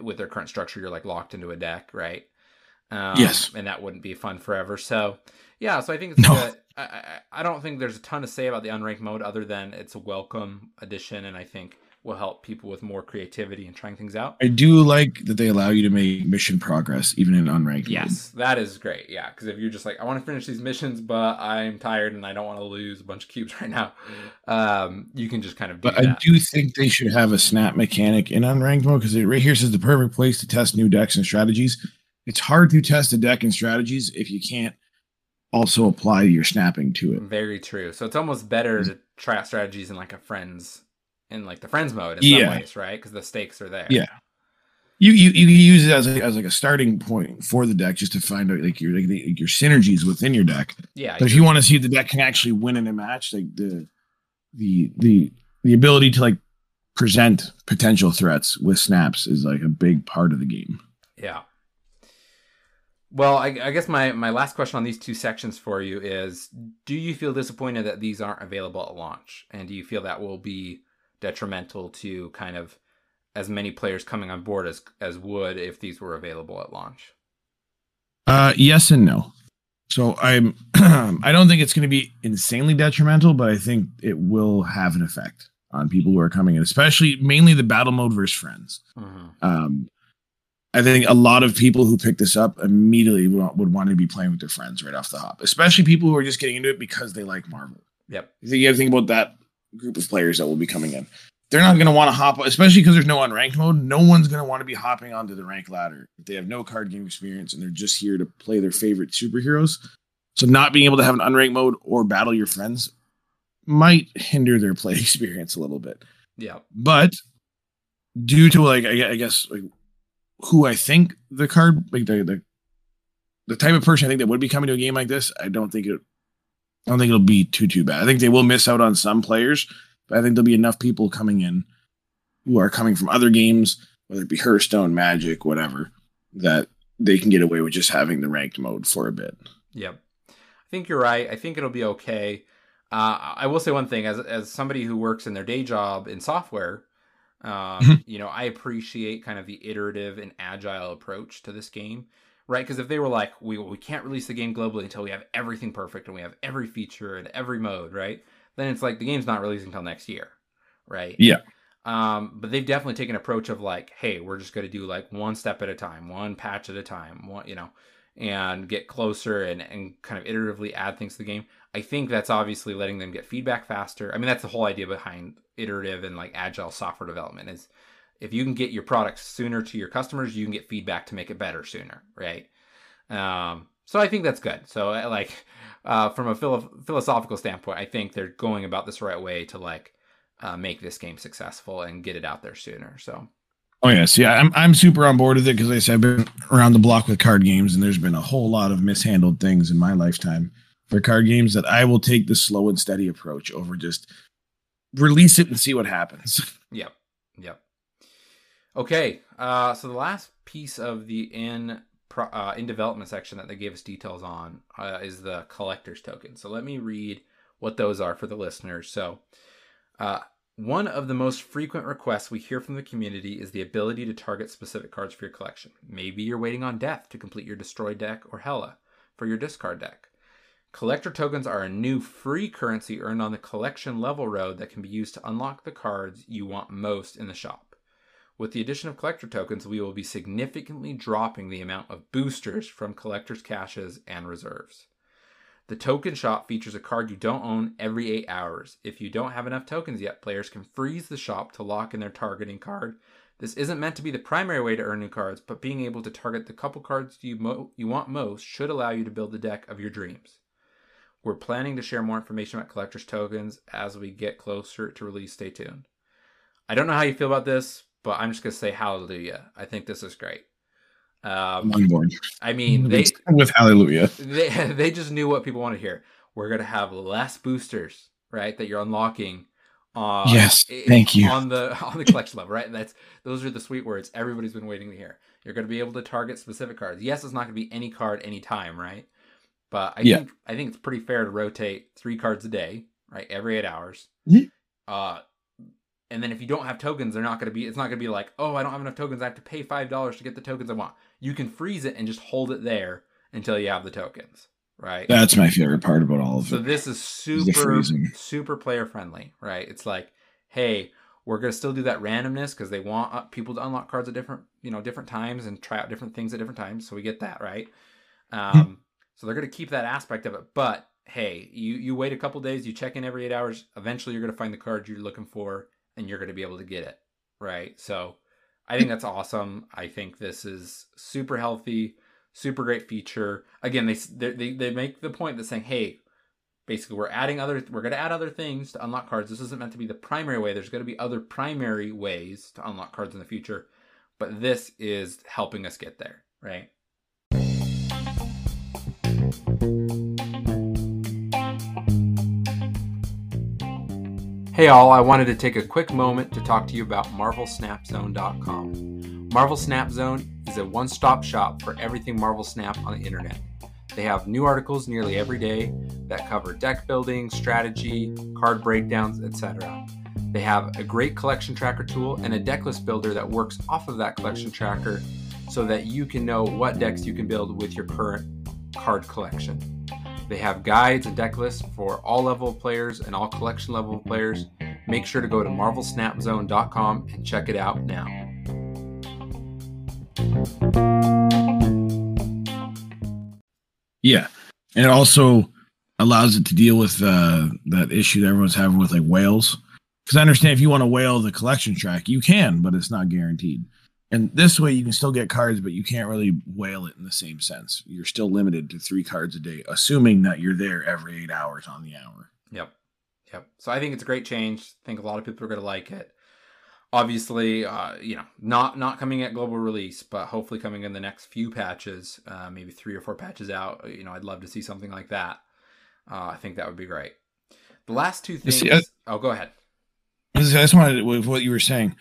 Speaker 1: with their current structure, you're like locked into a deck, right?
Speaker 2: Um, yes,
Speaker 1: and that wouldn't be fun forever. So yeah, so I think it's no. good. I, I, I don't think there's a ton to say about the unranked mode other than it's a welcome addition, and I think will help people with more creativity and trying things out.
Speaker 2: I do like that they allow you to make mission progress even in unranked.
Speaker 1: Yes, mode. that is great. Yeah, because if you're just like, I want to finish these missions, but I'm tired and I don't want to lose a bunch of cubes right now, um, you can just kind of.
Speaker 2: but that. I do think they should have a snap mechanic in unranked mode because it right here says the perfect place to test new decks and strategies. It's hard to test a deck and strategies if you can't also apply your snapping to it.
Speaker 1: Very true. So it's almost better to try out strategies in like a friends in like the friends mode in yeah. some ways, right? Because the stakes are there.
Speaker 2: Yeah. You, you you use it as a, as like a starting point for the deck just to find out like your like the, your synergies within your deck.
Speaker 1: Yeah.
Speaker 2: But if you want to see if the deck can actually win in a match, like the the the the ability to like present potential threats with snaps is like a big part of the game.
Speaker 1: Yeah. Well, I, I, guess my, my last question on these two sections for you is Do you feel disappointed that these aren't available at launch? And do you feel that will be detrimental to kind of as many players coming on board as as would if these were available at launch?
Speaker 2: Uh, yes and no. So I'm I don't think it's going to be insanely detrimental, but I think it will have an effect on people who are coming in, especially mainly the battle mode versus friends. Mm-hmm. Um, I think a lot of people who pick this up immediately would, would want to be playing with their friends right off the hop, especially people who are just getting into it because they like Marvel.
Speaker 1: Yep.
Speaker 2: You, think you have to think about that group of players that will be coming in. They're not going to want to hop, especially because there's no unranked mode. No one's going to want to be hopping onto the rank ladder if they have no card game experience and they're just here to play their favorite superheroes. So, not being able to have an unranked mode or battle your friends might hinder their play experience a little bit.
Speaker 1: Yeah.
Speaker 2: But due to like, I guess, like who I think the card, like the, the, the type of person I think that would be coming to a game like this, I don't think it I don't think it'll be too too bad. I think they will miss out on some players, but I think there'll be enough people coming in who are coming from other games, whether it be Hearthstone, Magic, whatever, that they can get away with just having the ranked mode for a bit.
Speaker 1: Yep, I think you're right. I think it'll be okay. Uh, I will say one thing as as somebody who works in their day job in software. Um, you know, I appreciate kind of the iterative and agile approach to this game right? Because if they were like, we we can't release the game globally until we have everything perfect and we have every feature and every mode, right? Then it's like the game's not releasing until next year, right?
Speaker 2: Yeah.
Speaker 1: Um, but they've definitely taken an approach of like, hey, we're just going to do like one step at a time, one patch at a time, one, you know, and get closer and, and kind of iteratively add things to the game. I think that's obviously letting them get feedback faster. I mean, that's the whole idea behind iterative and like agile software development is if you can get your product sooner to your customers, you can get feedback to make it better sooner, right? Um, so I think that's good. So uh, like uh, from a philo- philosophical standpoint, I think they're going about this right way to like uh, make this game successful and get it out there sooner. So.
Speaker 2: Oh yes, yeah, I'm I'm super on board with it because I said I've been around the block with card games, and there's been a whole lot of mishandled things in my lifetime for card games that I will take the slow and steady approach over just release it and see what happens.
Speaker 1: Yep, yep. Okay, uh, so the last piece of the in uh, in development section that they gave us details on uh, is the collector's token. So let me read what those are for the listeners. So, uh, one of the most frequent requests we hear from the community is the ability to target specific cards for your collection. Maybe you're waiting on death to complete your destroy deck or Hela for your discard deck. Collector tokens are a new free currency earned on the collection level road that can be used to unlock the cards you want most in the shop. With the addition of collector tokens, we will be significantly dropping the amount of boosters from collectors' caches and reserves. The token shop features a card you don't own every 8 hours. If you don't have enough tokens yet, players can freeze the shop to lock in their targeting card. This isn't meant to be the primary way to earn new cards, but being able to target the couple cards you, mo- you want most should allow you to build the deck of your dreams. We're planning to share more information about collector's tokens as we get closer to release. Stay tuned. I don't know how you feel about this, but I'm just gonna say hallelujah. I think this is great. Um. I mean, they
Speaker 2: with hallelujah.
Speaker 1: They they just knew what people want to hear. We're gonna have less boosters, right? That you're unlocking.
Speaker 2: Uh, yes, thank you
Speaker 1: on the on the collection level, right? That's those are the sweet words everybody's been waiting to hear. You're going to be able to target specific cards. Yes, it's not going to be any card anytime, right? But I yeah. think I think it's pretty fair to rotate three cards a day, right? Every eight hours. Mm-hmm. Uh, And then if you don't have tokens, they're not going to be. It's not going to be like, oh, I don't have enough tokens. I have to pay five dollars to get the tokens I want. You can freeze it and just hold it there until you have the tokens. Right.
Speaker 2: That's my favorite part about all of
Speaker 1: So
Speaker 2: it.
Speaker 1: So this is super super player friendly, right? It's like, hey, we're gonna still do that randomness because they want uh, people to unlock cards at different you know different times and try out different things at different times. So we get that right. Um, so they're gonna keep that aspect of it, but hey, you you wait a couple days, you check in every eight hours. Eventually, you're gonna find the card you're looking for, and you're gonna be able to get it, right? So I think that's awesome. I think this is super healthy, super great feature. Again, they they they make the point that saying, hey, basically we're adding other we're going to add other things to unlock cards. This isn't meant to be the primary way. There's going to be other primary ways to unlock cards in the future, but this is helping us get there, right? Hey all, I wanted to take a quick moment to talk to you about marvelsnapzone.com. Marvel Snap Zone is a one-stop shop for everything Marvel Snap on the internet. They have new articles nearly every day that cover deck building, strategy, card breakdowns, etc. They have a great collection tracker tool and a deck list builder that works off of that collection tracker so that you can know what decks you can build with your current card collection. They have guides and deck lists for all level players and all collection level players. Make sure to go to marvelsnapzone.com and check it out now.
Speaker 2: Yeah, and it also allows it to deal with uh, that issue that everyone's having with like whales. Because I understand if you want to whale the collection track, you can, but it's not guaranteed. And this way, you can still get cards, but you can't really whale it in the same sense. You're still limited to three cards a day, assuming that you're there every eight hours on the hour.
Speaker 1: Yep. Yep. So I think it's a great change. I think a lot of people are going to like it. Obviously, uh, you know, not not coming at global release, but hopefully coming in the next few patches, uh, maybe three or four patches out. You know, I'd love to see something like that. Uh, I think that would be great. The last two things.
Speaker 2: See, I-
Speaker 1: oh, go ahead.
Speaker 2: I just- wanted with what you were saying.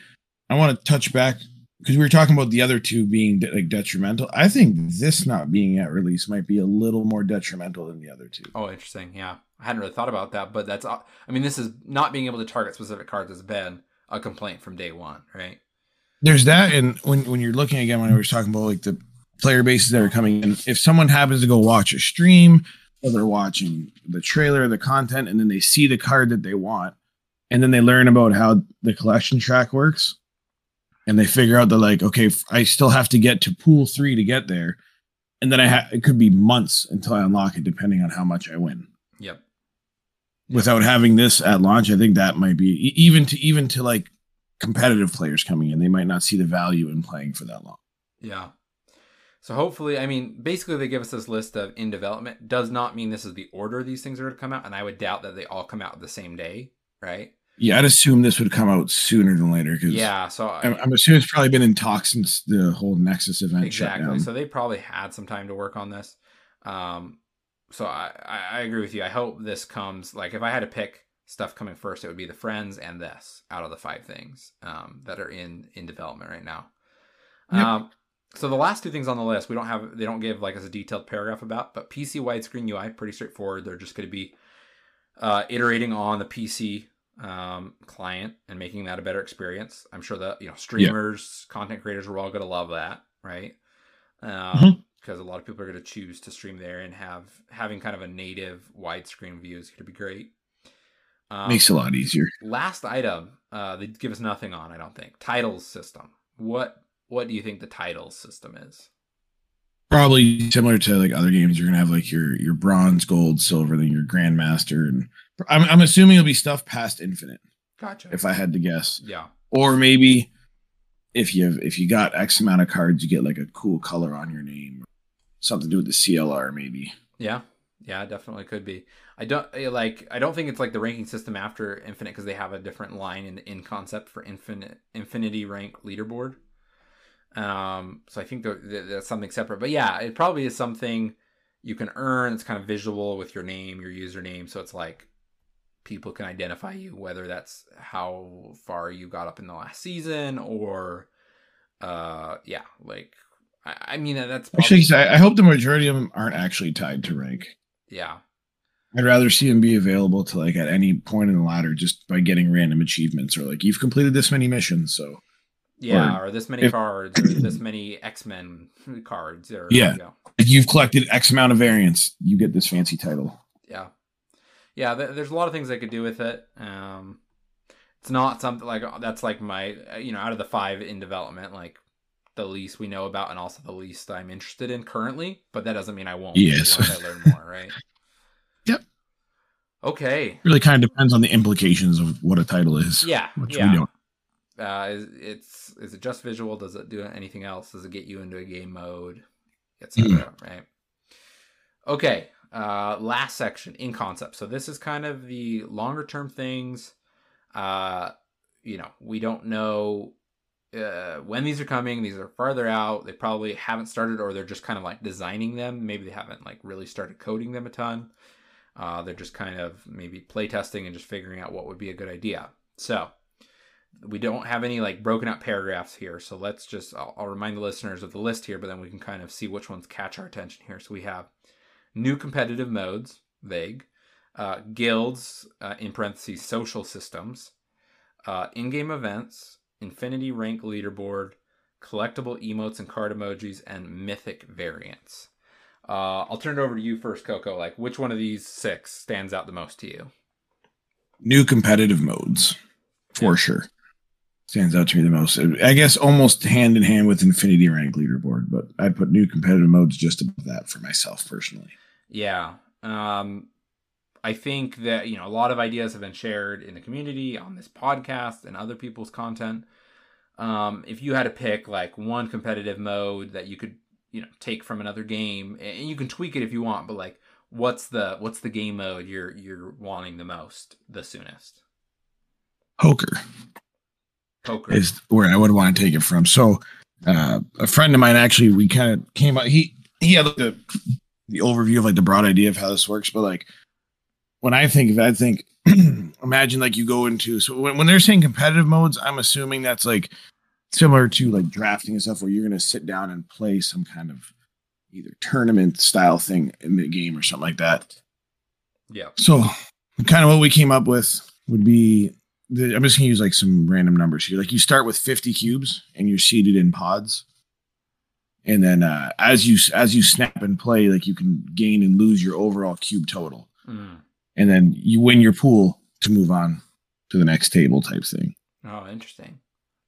Speaker 2: I want to touch back because we were talking about the other two being de- like detrimental. I think this not being at release might be a little more detrimental than the other two.
Speaker 1: Oh, interesting. Yeah, I hadn't really thought about that, but that's. I mean, this is not being able to target specific cards has been a complaint from day one, right?
Speaker 2: There's that, and when when you're looking again, when I was talking about like the player bases that are coming in, if someone happens to go watch a stream or they're watching the trailer, the content, and then they see the card that they want, and then they learn about how the collection track works, and they figure out that like, okay, i still have to get to pool three to get there, and then I ha- it could be months until I unlock it, depending on how much I win.
Speaker 1: Yep.
Speaker 2: Without having this at launch, I think that might be even to even to like competitive players coming in, they might not see the value in playing for that long.
Speaker 1: Yeah. So hopefully, I mean, basically they give us this list of in development. Does not mean this is the order these things are going to come out, and I would doubt that they all come out the same day, right?
Speaker 2: Yeah, I'd assume this would come out sooner than later because
Speaker 1: Yeah. So I-
Speaker 2: I'm, I'm assuming it's probably been in talks since the whole Nexus event shut
Speaker 1: exactly.
Speaker 2: down.
Speaker 1: So they probably had some time to work on this. Um, so I, I, I agree with you. I hope this comes like if I had to pick stuff coming first, it would be the friends and this out of the five things um, that are in in development right now.
Speaker 2: Yep.
Speaker 1: Um, so the last two things on the list, we don't have they don't give like as a detailed paragraph about, but PC widescreen UI pretty straightforward. They're just going to be uh, iterating on the PC um, client and making that a better experience. I'm sure that you know streamers, content creators, are all going to love that, right? Um,
Speaker 2: Mhm.
Speaker 1: Because a lot of people are going to choose to stream there and have having kind of a native widescreen view is going to be great. Um,
Speaker 2: Makes a lot easier.
Speaker 1: last item, uh, they give us nothing on. I don't think titles system. What what do you think the titles system is?
Speaker 2: Probably similar to like other games, you're gonna have like your your bronze, gold, silver, then your grandmaster, and I'm I'm assuming it'll be stuff past infinite.
Speaker 1: Gotcha.
Speaker 2: If I had to guess,
Speaker 1: yeah,
Speaker 2: or maybe if you if you got X amount of cards, you get like a cool color on your name, something to do with the CLR, maybe.
Speaker 1: yeah, yeah, definitely could be. I don't eh, like. I don't think it's like the ranking system after Infinite because they have a different line in in concept for Infinite Infinity rank leaderboard. Um, so I think that- that- that's something separate. But yeah, it probably is something you can earn. It's kind of visual with your name, your username. So it's like people can identify you, whether that's how far you got up in the last season or, uh, yeah, like I, I mean that's probably,
Speaker 2: Actually, I I hope the majority of them aren't actually tied to rank.
Speaker 1: yeah.
Speaker 2: I'd rather see them be available to like at any point in the ladder just by getting random achievements or like you've completed this many missions. So
Speaker 1: yeah, or, or this many if, cards, or this many X Men cards, or
Speaker 2: yeah, you if you've collected X amount of variants, you get this fancy title.
Speaker 1: Yeah, yeah. Th- there's a lot of things I could do with it. Um, it's not something like that's like my you know out of the five in development, like the least we know about, and also the least I'm interested in currently. But that doesn't mean I won't.
Speaker 2: Yes,
Speaker 1: once I learn more, right?
Speaker 2: yep.
Speaker 1: Okay.
Speaker 2: Really kind of depends on the implications of what a title is.
Speaker 1: Yeah. yeah. Uh, is it's is it just visual? Does it do anything else? Does it get you into a game mode, etc. Mm. Right. Okay. Uh, last section in concept. So this is kind of the longer term things. Uh, you know, we don't know uh, when these are coming. These are farther out. They probably haven't started, or they're just kind of like designing them. Maybe they haven't like really started coding them a ton. Uh, they're just kind of maybe playtesting and just figuring out what would be a good idea. So we don't have any like broken up paragraphs here. So let's just, I'll, I'll, remind the listeners of the list here, but then we can kind of see which ones catch our attention here. So we have new competitive modes, vague, uh, guilds, uh, in parentheses, social systems, uh, in game events, infinity rank leaderboard, collectible emotes and card emojis, and mythic variants. Uh, I'll turn it over to you first, Coco. Like, which one of these six stands out the most to you?
Speaker 2: New competitive modes, for yeah. sure. Stands out to me the most. I guess almost hand in hand with Infinity Rank leaderboard, but I'd put new competitive modes just above that for myself personally.
Speaker 1: Yeah. Um, I think that, you know, a lot of ideas have been shared in the community on this podcast and other people's content. Um, if you had to pick like one competitive mode that you could you know take from another game and you can tweak it if you want but like what's the what's the game mode you're you're wanting the most the soonest
Speaker 2: poker
Speaker 1: poker
Speaker 2: is where i would want to take it from so uh, a friend of mine actually we kind of came out he he had like the the overview of like the broad idea of how this works but like when i think of it i think imagine like you go into so when, when they're saying competitive modes i'm assuming that's like similar to like drafting and stuff where you're going to sit down and play some kind of either tournament style thing in the game or something like that.
Speaker 1: Yeah.
Speaker 2: So kind of what we came up with would be the, I'm just to use like some random numbers here. Like you start with 50 cubes and you're seated in pods. And then uh, as you as you snap and play, like you can gain and lose your overall cube total. Mm. And then you win your pool to move on to the next table type thing.
Speaker 1: Oh, interesting.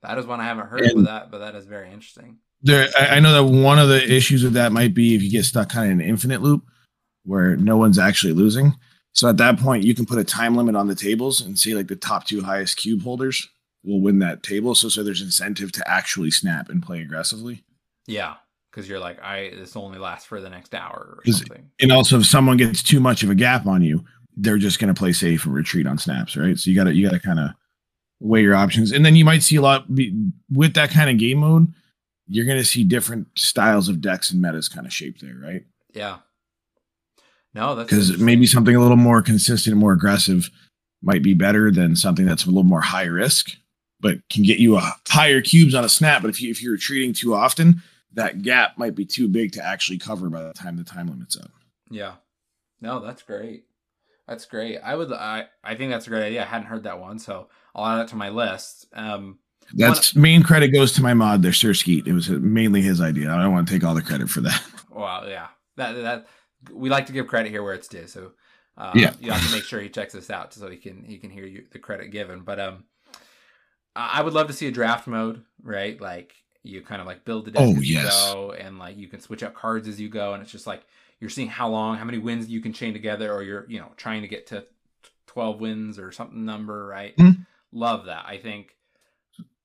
Speaker 1: That is one I haven't heard of that, but that is very interesting.
Speaker 2: There, I know that one of the issues with that might be if you get stuck kind of in an infinite loop where no one's actually losing. So at that point, you can put a time limit on the tables and see like the top two highest cube holders will win that table. So so there's incentive to actually snap and play aggressively.
Speaker 1: Yeah, because you're like, I this only lasts for the next hour or something.
Speaker 2: And also, if someone gets too much of a gap on you, they're just going to play safe and retreat on snaps, right? So you got to you got to kind of weigh your options. And then you might see a lot be, with that kind of game mode. You're going to see different styles of decks and metas kind of shaped there, right?
Speaker 1: Yeah. No, that's
Speaker 2: because maybe something a little more consistent, and more aggressive might be better than something that's a little more high risk, but can get you a higher cubes on a snap. But if you if you're retreating too often, that gap might be too big to actually cover by the time the time limit's up.
Speaker 1: Yeah. No, that's great. That's great. I would I I think that's a great idea. I hadn't heard that one, so I'll add that to my list. Um,
Speaker 2: That's one, main credit goes to my mod there, Sir Skeet. It was mainly his idea. I don't want to take all the credit for that.
Speaker 1: Well, yeah, that that we like to give credit here where it's due. So uh,
Speaker 2: yeah,
Speaker 1: you have to make sure he checks this out so he can he can hear you the credit given. But um, I would love to see a draft mode, right? Like you kind of like build the deck
Speaker 2: oh,
Speaker 1: as
Speaker 2: yes.
Speaker 1: you go, and like you can switch out cards as you go, and it's just like you're seeing how long, how many wins you can chain together, or you're you know trying to get to twelve wins or something number, right? Mm-hmm love that. I think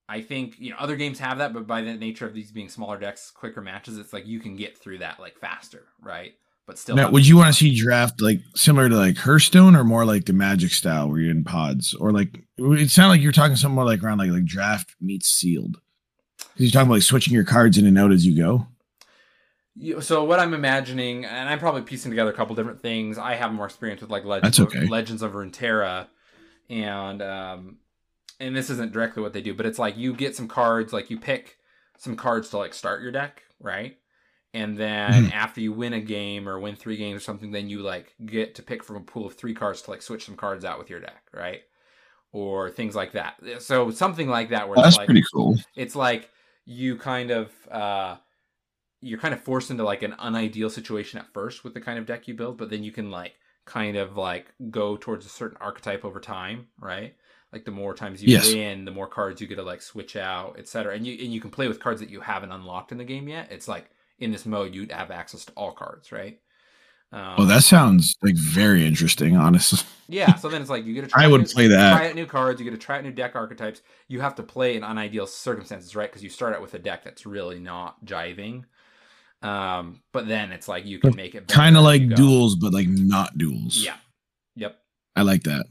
Speaker 1: I think you know other games have that, but by the nature of these being smaller decks, quicker matches, it's like you can get through that like faster, right? But still,
Speaker 2: now, would you want to see draft like similar to like Hearthstone or more like the Magic style where you're in pods, or like it sounded like you're talking something more like around like like draft meets sealed. You're talking about like switching your cards in and out as you go.
Speaker 1: So what I'm imagining, and I'm probably piecing together a couple different things. I have more experience with like Legends,
Speaker 2: okay.
Speaker 1: of, Legends of Runeterra, and um, and this isn't directly what they do, but it's like you get some cards, like you pick some cards to like start your deck, right? And then mm. after you win a game or win three games or something, then you like get to pick from a pool of three cards to like switch some cards out with your deck, right? Or things like that. So something like that.
Speaker 2: Where that's
Speaker 1: like,
Speaker 2: pretty cool.
Speaker 1: It's like you kind of uh, you're kind of forced into like an unideal situation at first with the kind of deck you build, but then you can like kind of like go towards a certain archetype over time, right? Like the more times you yes. win, the more cards you get to like switch out, etc. And you and you can play with cards that you haven't unlocked in the game yet. It's like in this mode, you'd have access to all cards, right?
Speaker 2: Um, oh, that sounds like very interesting, honestly.
Speaker 1: yeah, so then it's like you get to
Speaker 2: try I would
Speaker 1: new,
Speaker 2: play that.
Speaker 1: Try out new cards. You get to try out new deck archetypes. You have to play in unideal circumstances, right? Because you start out with a deck that's really not jiving. Um, but then it's like you can make it
Speaker 2: kind of like duels, but like not duels.
Speaker 1: Yeah. Yep.
Speaker 2: I like that.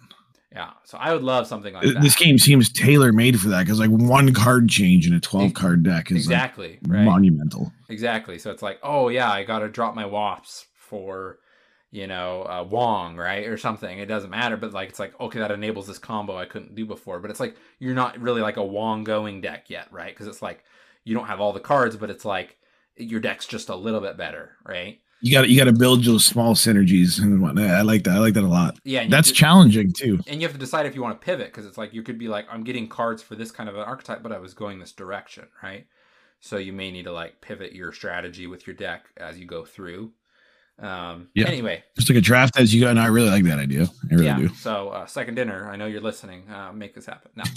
Speaker 1: Yeah. So I would love something like
Speaker 2: that. This game seems tailor made for that because like one card change in a 12 card deck is
Speaker 1: exactly
Speaker 2: like right. monumental.
Speaker 1: Exactly. So it's like, oh yeah, I got to drop my wasps for, you know, uh, Wong, right? Or something. It doesn't matter. But like, it's like, okay, that enables this combo I couldn't do before. But it's like, you're not really like a Wong going deck yet, right? Because it's like, you don't have all the cards, but it's like, your deck's just a little bit better, right?
Speaker 2: You got you got to build those small synergies and whatnot. I like that. I like that a lot.
Speaker 1: Yeah,
Speaker 2: that's to, challenging too.
Speaker 1: And you have to decide if you want to pivot because it's like you could be like, I'm getting cards for this kind of an archetype, but I was going this direction, right? So you may need to like pivot your strategy with your deck as you go through. Um, yeah. Anyway,
Speaker 2: just like a draft as you go, and I really like that idea. I really yeah. do.
Speaker 1: So uh, second dinner, I know you're listening. Uh, make this happen now.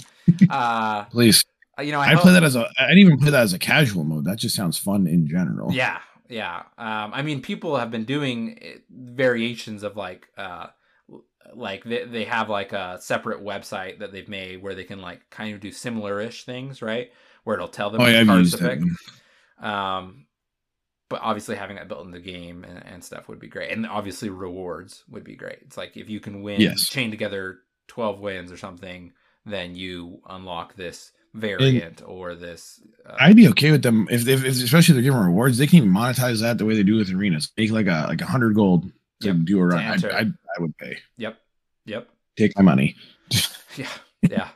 Speaker 1: Uh,
Speaker 2: Please.
Speaker 1: Uh, you know,
Speaker 2: I, I play that as a. I didn't even play that as a casual mode. That just sounds fun in general.
Speaker 1: Yeah, yeah. Um, I mean, people have been doing eh, variations of like, uh, like they they have like a separate website that they've made where they can like kind of do similar-ish things, right? Where it'll tell them oh, yeah, cards to pick. Um, but obviously having that built in the game and, and, stuff would be great, and obviously rewards would be great. It's like if you can win, yes. chain together twelve wins or something, then you unlock this variant and or this.
Speaker 2: Uh, I'd be okay with them if, if, if, especially if they're giving rewards, they can even monetize that the way they do with arenas. Make like a like a hundred gold to yep. do a run. I, I, I would pay.
Speaker 1: Yep. Yep.
Speaker 2: Take my money.
Speaker 1: yeah. Yeah.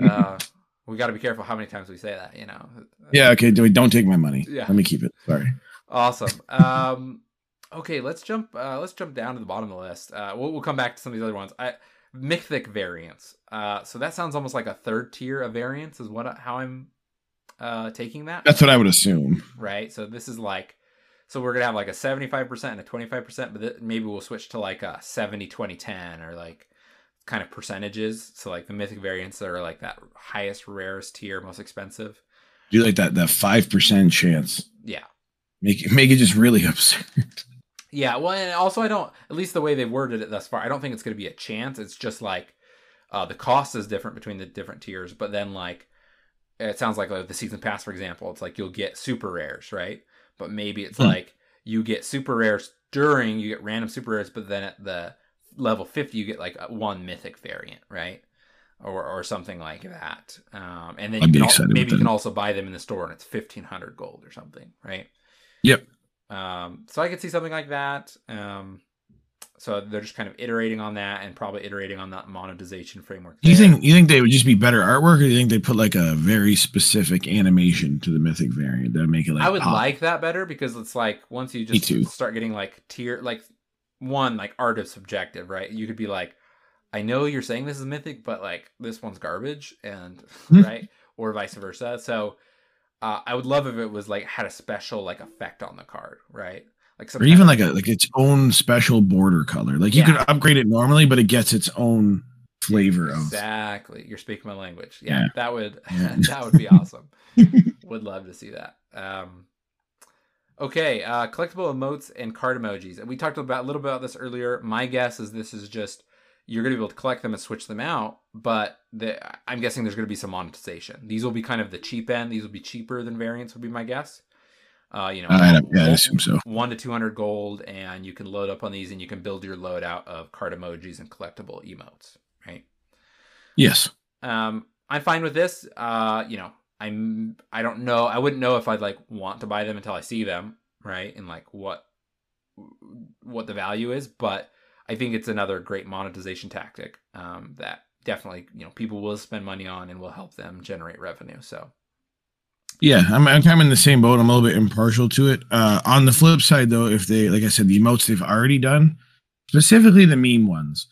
Speaker 1: uh, we got to be careful how many times we say that. You know.
Speaker 2: Yeah. Okay. Don't take my money. Yeah. Let me keep it. Sorry.
Speaker 1: Awesome. Um. Okay, let's jump. Uh, let's jump down to the bottom of the list. Uh, we'll, we'll come back to some of these other ones. I mythic variants. Uh, so that sounds almost like a third tier of variants, is what how I'm uh, taking that.
Speaker 2: That's what I would assume.
Speaker 1: Right. So this is like, so we're gonna have like a 75 percent and a 25 percent, but th- maybe we'll switch to like a 70, 20, 10 or like kind of percentages. So like the mythic variants that are like that highest, rarest tier, most expensive.
Speaker 2: Do you like that that five percent chance?
Speaker 1: Yeah.
Speaker 2: Make it make it just really absurd.
Speaker 1: Yeah, well, and also I don't. At least the way they've worded it thus far, I don't think it's going to be a chance. It's just like uh, the cost is different between the different tiers, but then like it sounds like, like the season pass, for example, it's like you'll get super rares, right? But maybe it's hmm. like you get super rares during you get random super rares, but then at the level fifty you get like one mythic variant, right? Or, or something like that, um, and then you can al- maybe you can also buy them in the store and it's fifteen hundred gold or something, right?
Speaker 2: Yep.
Speaker 1: Um, so I could see something like that. Um, so they're just kind of iterating on that and probably iterating on that monetization framework.
Speaker 2: Do you think you think they would just be better artwork, or do you think they put like a very specific animation to the mythic variant that make it like?
Speaker 1: I would pop? like that better because it's like once you just start getting like tier like one like art is subjective, right? You could be like, I know you're saying this is mythic, but like this one's garbage, and right, or vice versa. So uh, I would love if it was like had a special like effect on the card, right?
Speaker 2: Like or even like a like its own special border color. Like you yeah. could upgrade it normally, but it gets its own flavor
Speaker 1: exactly. of exactly. You're speaking my language. Yeah, yeah. that would yeah. that would be awesome. would love to see that. Um, okay, uh, collectible emotes and card emojis. And we talked about a little bit about this earlier. My guess is this is just you're going to be able to collect them and switch them out, but the, I'm guessing there's going to be some monetization. These will be kind of the cheap end. These will be cheaper than variants, would be my guess. Uh, you know,
Speaker 2: uh, yeah, I assume so.
Speaker 1: One to two hundred gold, and you can load up on these, and you can build your load out of card emojis and collectible emotes, right?
Speaker 2: Yes.
Speaker 1: Um, I'm fine with this. Uh, you know, I'm. I don't know. I wouldn't know if I'd like want to buy them until I see them, right? And like what what the value is, but I think it's another great monetization tactic um, that definitely you know people will spend money on and will help them generate revenue. So
Speaker 2: Yeah, I'm, I'm kind of in the same boat. I'm a little bit impartial to it. Uh, on the flip side, though, if they, like I said, the emotes they've already done, specifically the meme ones,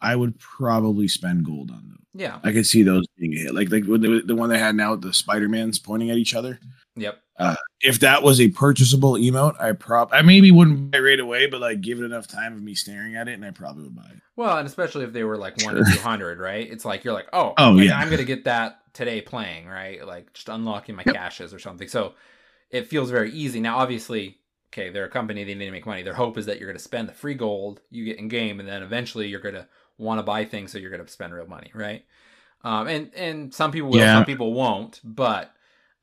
Speaker 2: I would probably spend gold on them.
Speaker 1: Yeah.
Speaker 2: I could see those being a hit. Like like the, the one they had now, the Spider Mans pointing at each other.
Speaker 1: Yep.
Speaker 2: Uh, if that was a purchasable emote, I prob I maybe wouldn't buy it right away, but like give it enough time of me staring at it, and I probably would buy it.
Speaker 1: Well, and especially if they were like one
Speaker 2: Sure.
Speaker 1: to two hundred, right? It's like you're like, oh,
Speaker 2: Oh,
Speaker 1: like,
Speaker 2: yeah.
Speaker 1: I'm gonna get that today playing, right? Like just unlocking my caches or something. So it feels very easy. Now, obviously, okay, they're a company; they need to make money. Their hope is that you're gonna spend the free gold you get in game, and then eventually you're gonna want to buy things, so you're gonna spend real money, right? Um, and and some people will,
Speaker 2: Yeah.
Speaker 1: some people won't, but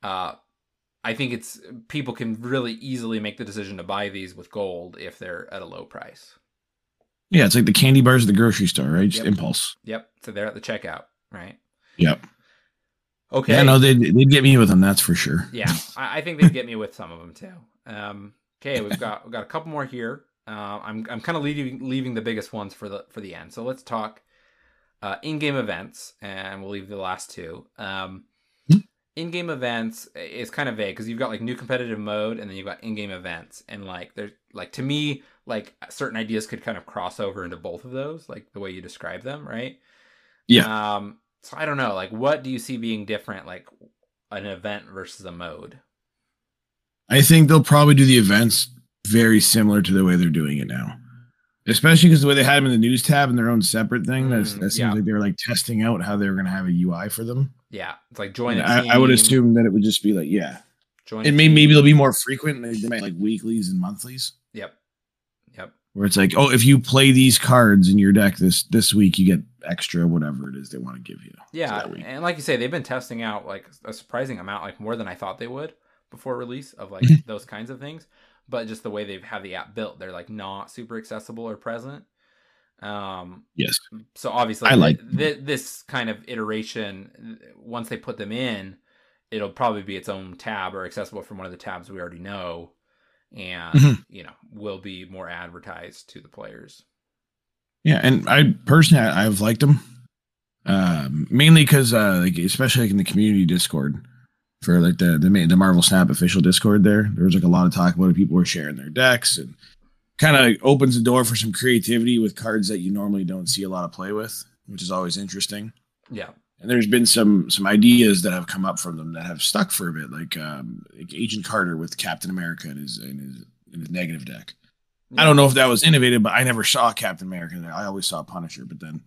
Speaker 1: uh, I think it's people can really easily make the decision to buy these with gold if they're at a low price.
Speaker 2: Yeah, it's like the candy bars at the grocery store, right? Just
Speaker 1: Yep.
Speaker 2: impulse.
Speaker 1: Yep. So they're at the checkout, right?
Speaker 2: Yep.
Speaker 1: Okay.
Speaker 2: Yeah, no, they'd, they'd get me with them, that's for sure.
Speaker 1: Yeah, I, I think they'd get me with some of them too. Um, okay, we've got we've got a couple more here. Uh, I'm I'm kind of leaving leaving the biggest ones for the for the end. So let's talk uh, in-game events, and we'll leave the last two. Um,
Speaker 2: Hmm.
Speaker 1: in-game events is kind of vague because you've got like new competitive mode, and then you've got in-game events, and like there's like to me like certain ideas could kind of cross over into both of those, like the way you describe them, right?
Speaker 2: Yeah.
Speaker 1: Um. So I don't know. Like, what do you see being different, like an event versus a mode?
Speaker 2: I think they'll probably do the events very similar to the way they're doing it now. Especially because the way they had them in the news tab and their own separate thing, that's,
Speaker 1: Mm,
Speaker 2: that seems
Speaker 1: yeah.
Speaker 2: like they were like testing out how they were going to have a UI for them.
Speaker 1: Yeah, it's like join.
Speaker 2: I, I would assume that it would just be like, yeah,
Speaker 1: join.
Speaker 2: and maybe maybe they'll be more frequent, they might like weeklies and monthlies,
Speaker 1: Yep. Yep.
Speaker 2: where it's like, oh, if you play these cards in your deck this this week, you get extra whatever it is they want to give you.
Speaker 1: Yeah, and like you say, they've been testing out like a surprising amount, like more than I thought they would before release of like those kinds of things. But just the way they've have the app built, they're like not super accessible or present. Um,
Speaker 2: Yes.
Speaker 1: so obviously,
Speaker 2: I like
Speaker 1: th- th- this kind of iteration. Once they put them in, it'll probably be its own tab or accessible from one of the tabs we already know, and
Speaker 2: Mhm.
Speaker 1: you know will be more advertised to the players.
Speaker 2: Yeah, and I personally I, I've liked them, um, mainly because uh, like especially like in the community Discord for like the the the Marvel Snap official Discord. There, there was like a lot of talk about it. People were sharing their decks and kind of opens the door for some creativity with cards that you normally don't see a lot of play with, which is always interesting.
Speaker 1: Yeah.
Speaker 2: And there's been some some ideas that have come up from them that have stuck for a bit, like um, like Agent Carter with Captain America in his in his in his negative deck. I don't know if that was innovative, but I never saw Captain America there. I always saw Punisher, but then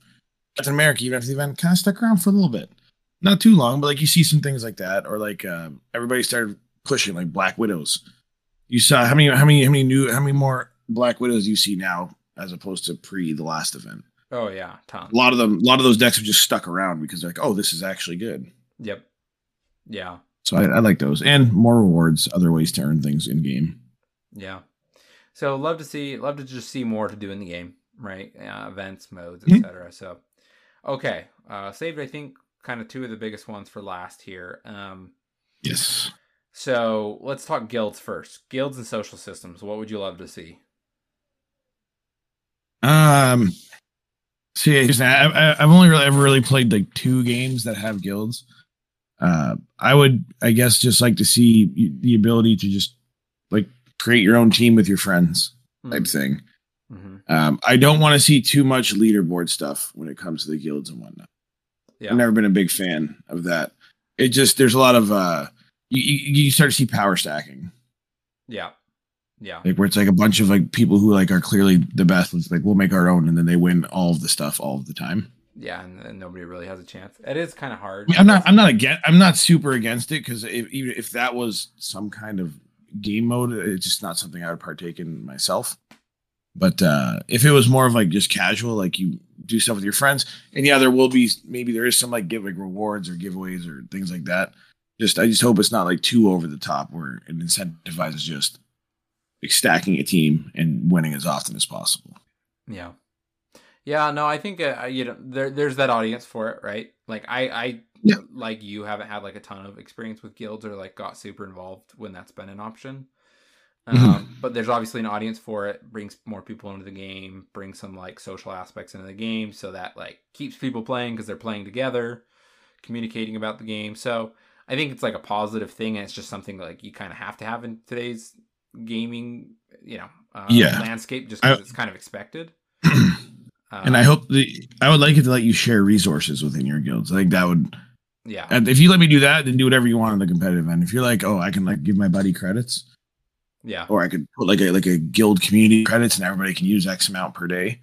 Speaker 2: Captain America, even after the event, kind of stuck around for a little bit. Not too long, but like you see some things like that, or like um, everybody started pushing like Black Widows. You saw how many how many how many new how many more Black Widows you see now as opposed to pre the last event?
Speaker 1: Oh yeah, tons.
Speaker 2: A lot of them, a lot of those decks have just stuck around because they're like, oh, this is actually good.
Speaker 1: Yep. Yeah.
Speaker 2: So I, I like those, and more rewards, other ways to earn things in game.
Speaker 1: Yeah. So love to see, love to just see more to do in the game, right? Uh, events, modes, etc. So, okay, uh, saved. I think kind of two of the biggest ones for last here. Um,
Speaker 2: Yes.
Speaker 1: so let's talk guilds first. Guilds and social systems. What would you love to see?
Speaker 2: Um, see, I, I've only really ever really played like two games that have guilds. Uh, I would, I guess, just like to see the ability to just like create your own team with your friends type thing.
Speaker 1: Mm-hmm.
Speaker 2: Um, I don't want to see too much leaderboard stuff when it comes to the guilds and whatnot.
Speaker 1: Yeah.
Speaker 2: I've never been a big fan of that. It just there's a lot of uh, you, you, start to see power stacking.
Speaker 1: Yeah. Yeah.
Speaker 2: like where it's like a bunch of like people who like are clearly the best. It's like we'll make our own, and then they win all of the stuff all of the time.
Speaker 1: Yeah. And, and nobody really has a chance. It is kind of hard.
Speaker 2: I mean, I'm not. I'm not against. I'm not super against it because if, even if that was some kind of game mode, it's just not something I would partake in myself. But uh if it was more of like just casual, like you do stuff with your friends, and yeah, there will be maybe there is some like give like rewards or giveaways or things like that. Just I just hope it's not like too over the top where it incentivizes just like stacking a team and winning as often as possible.
Speaker 1: Yeah. Yeah, no, I think uh, you know there there's that audience for it, right? Like I I
Speaker 2: Yeah.
Speaker 1: like you haven't had like a ton of experience with guilds or like got super involved when that's been an option.
Speaker 2: Mhm.
Speaker 1: Um, but there's obviously an audience for it. Brings more people into the game. Brings some like social aspects into the game, so that like keeps people playing because they're playing together, communicating about the game. So I think it's like a positive thing, and it's just something like you kind of have to have in today's gaming, you know, uh,
Speaker 2: Yeah.
Speaker 1: landscape, just because it's kind of expected.
Speaker 2: and I
Speaker 1: Um,
Speaker 2: hope the I would like it to let you share resources within your guilds. I think that would
Speaker 1: yeah,
Speaker 2: and if you let me do that, then do whatever you want on the competitive end. If you're like, oh, I can like give my buddy credits,
Speaker 1: yeah,
Speaker 2: or I could put like a like a guild community credits and everybody can use X amount per day,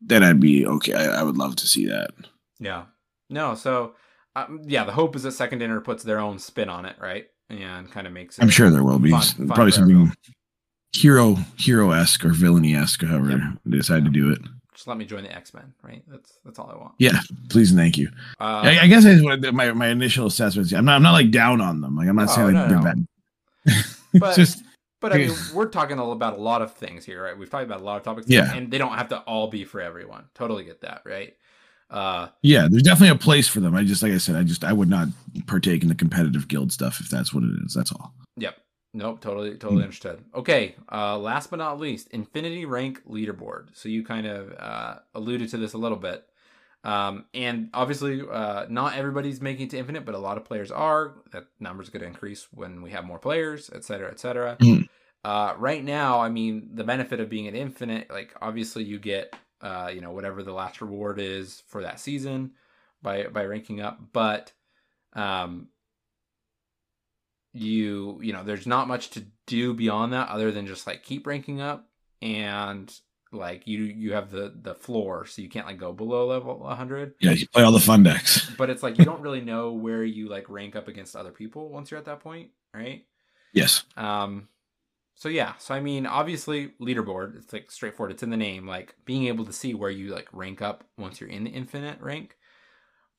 Speaker 2: then I'd be okay. I, I would love to see that.
Speaker 1: yeah. No, so um, yeah, the hope is that Second Dinner puts their own spin on it, right, and kind of makes it.
Speaker 2: I'm sure there will be
Speaker 1: Fun- fun
Speaker 2: probably something hero hero esque or villainy esque, however
Speaker 1: Yep.
Speaker 2: they decide to do it.
Speaker 1: Just let me join the X Men, right? That's that's all I want.
Speaker 2: Yeah, please and thank you.
Speaker 1: Uh,
Speaker 2: I, I guess I my my initial assessment. is- I'm not I'm not like down on them. Like I'm not
Speaker 1: No,
Speaker 2: saying like
Speaker 1: no,
Speaker 2: they're
Speaker 1: no.
Speaker 2: bad.
Speaker 1: But-
Speaker 2: just
Speaker 1: But I mean, we're talking about a lot of things here, right? We've talked about a lot of topics,
Speaker 2: Yeah.
Speaker 1: and they don't have to all be for everyone. Totally get that, right? Uh,
Speaker 2: yeah, there's definitely a place for them. I just like I said, I just I would not partake in the competitive guild stuff if that's what it is. That's all.
Speaker 1: yep. Nope. Totally. Totally
Speaker 2: Hmm.
Speaker 1: understood. Okay. Uh, last but not least, Infinity Rank Leaderboard. So you kind of uh, alluded to this a little bit, um, and obviously, uh, not everybody's making it to Infinite, but a lot of players are. That number's going to increase when we have more players, et cetera, et cetera.
Speaker 2: Hmm.
Speaker 1: Uh, right now, I mean, the benefit of being at Infinite, like obviously you get, uh, you know, whatever the last reward is for that season by by ranking up, but um, you you know, there's not much to do beyond that other than just like keep ranking up and like you you have the the floor, so you can't like go below level 100
Speaker 2: Yeah, you play all the fun decks.
Speaker 1: but it's like you don't really know where you like rank up against other people once you're at that point, right?
Speaker 2: Yes.
Speaker 1: Um, so yeah, so I mean, obviously, leaderboard. It's like straightforward. It's in the name. Like being able to see where you like rank up once you're in the infinite rank.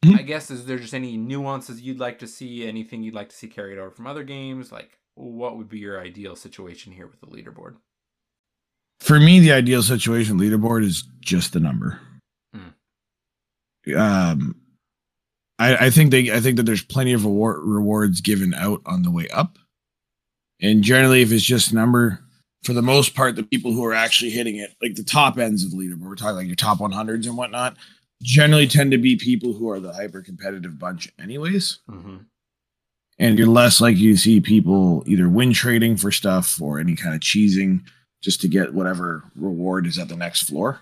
Speaker 2: Mhm.
Speaker 1: I guess is there just any nuances you'd like to see? Anything you'd like to see carried over from other games? Like, what would be your ideal situation here with the leaderboard?
Speaker 2: For me, the ideal situation leaderboard is just the number. Um, I, I think they I think that there's plenty of reward, rewards given out on the way up, and generally, if it's just number, for the most part, the people who are actually hitting it, like the top ends of the leaderboard, we're talking like your top 100s and whatnot, generally tend to be people who are the hyper competitive bunch, anyways.
Speaker 1: Mm-hmm.
Speaker 2: and you're less likely to see people either win trading for stuff or any kind of cheesing just to get whatever reward is at the next floor.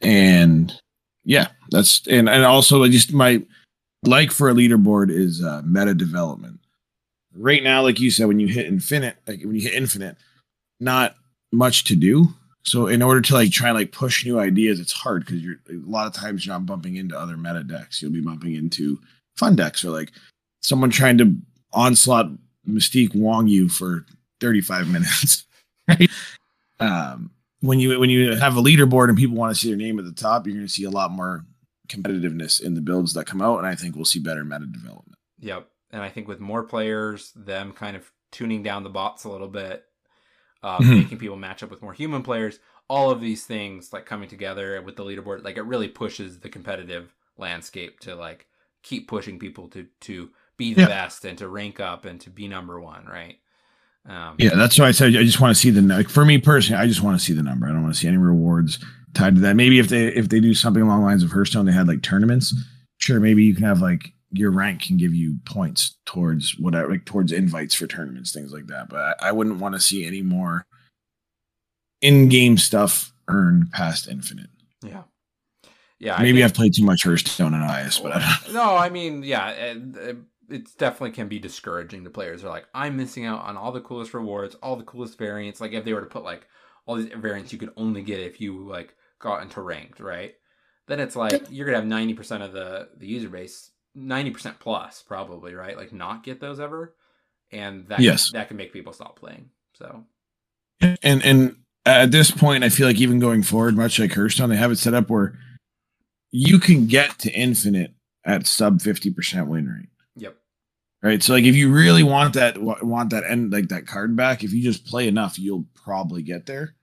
Speaker 2: And yeah, that's and and also I just my like for a leaderboard is uh, meta development. Right now, like you said, when you hit infinite, like when you hit infinite, not much to do. So in order to like try and like push new ideas, it's hard because you're a lot of times you're not bumping into other meta decks. You'll be bumping into fun decks or like someone trying to onslaught Mystique Wong you for 35 minutes. Right. Um, when you when you have a leaderboard and people want to see their name at the top, you're going to see a lot more competitiveness in the builds that come out, and I think we'll see better meta development.
Speaker 1: Yep. And I think with more players, them kind of tuning down the bots a little bit, uh,
Speaker 2: Mhm.
Speaker 1: making people match up with more human players, all of these things like coming together with the leaderboard, like it really pushes the competitive landscape to like keep pushing people to to be the
Speaker 2: Yeah.
Speaker 1: best and to rank up and to be number one, right? Um,
Speaker 2: Yeah, that's why I said I just want to see the like for me personally, I just want to see the number. I don't want to see any rewards tied to that. Maybe if they if they do something along the lines of Hearthstone, they had like tournaments. Sure, maybe you can have like your rank can give you points towards whatever, like towards invites for tournaments, things like that. But I, I wouldn't want to see any more in-game stuff earned past infinite.
Speaker 1: yeah, yeah. I
Speaker 2: maybe I've played too much Hearthstone and IS, but I don't.
Speaker 1: no, I mean, yeah, it, it, it definitely can be discouraging to players. They're like, I'm missing out on all the coolest rewards, all the coolest variants. Like if they were to put like all these variants you could only get if you like got into ranked, right? Then it's like you're gonna have ninety percent of the the user base, ninety percent plus probably, right? Like not get those ever, and that
Speaker 2: Yes.
Speaker 1: that can make people stop playing. So
Speaker 2: and and at this point, I feel like even going forward, much like Hearthstone, they have it set up where you can get to infinite at sub fifty percent win rate. Right. So like if you really want that want that end like that card back, if you just play enough, you'll probably get there.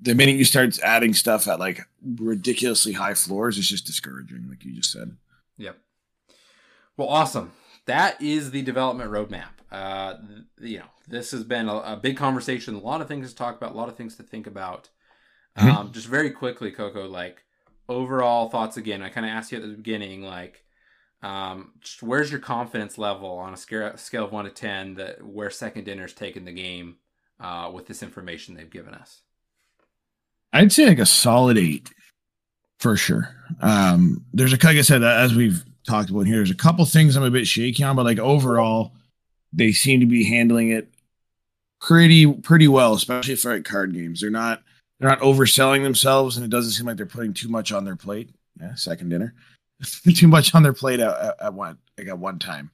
Speaker 2: The minute you start adding stuff at like ridiculously high floors, it's just discouraging, like you just said.
Speaker 1: Yep. Well, awesome. That is the development roadmap. Uh, you know, this has been a, a big conversation. A lot of things to talk about. A lot of things to think about.
Speaker 2: Mhm.
Speaker 1: Um, just very quickly, Coco. Like overall thoughts again. I kind of asked you at the beginning. Like, Um, where's your confidence level on a scale, scale of one to ten that where Second Dinner's taken the game uh, with this information they've given us?
Speaker 2: I'd say like a solid eight for sure. Um, there's a like I said, as we've talked about here, there's a couple things I'm a bit shaky on, but like overall, they seem to be handling it pretty pretty well, especially for like card games. They're not they're not overselling themselves, and it doesn't seem like they're putting too much on their plate. Yeah, second dinner, too much on their plate at, at, one like at one time.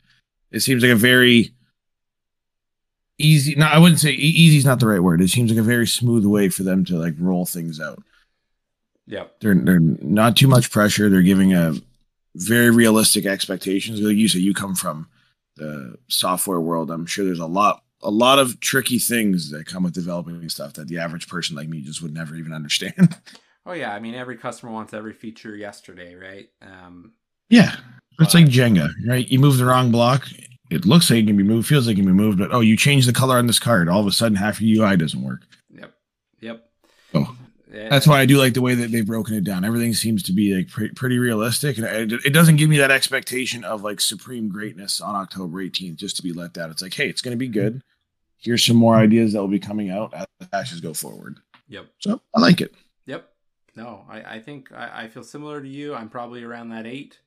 Speaker 2: It seems like a very easy. No, I wouldn't say easy is not the right word. It seems like a very smooth way for them to like roll things out.
Speaker 1: Yeah,
Speaker 2: They're they're not too much pressure. They're giving a very realistic expectations. Like you said, you come from the software world. I'm sure there's a lot a lot of tricky things that come with developing stuff that the average person like me just would never even understand.
Speaker 1: Oh yeah, I mean every customer wants every feature yesterday, right? Um,
Speaker 2: yeah, it's like Jenga, right? You move the wrong block, it looks like it can be moved, feels like it can be moved, but oh, you change the color on this card, all of a sudden half your UI doesn't work.
Speaker 1: Yep, yep.
Speaker 2: Oh, yeah. that's why I do like the way that they've broken it down. Everything seems to be like pre- pretty realistic, and it, it doesn't give me that expectation of like supreme greatness on October 18th just to be let down. It's like, hey, it's going to be good here's some more ideas that will be coming out as the patches go forward.
Speaker 1: Yep.
Speaker 2: So I like it.
Speaker 1: No, I, I think I, I feel similar to you. I'm probably around that eight,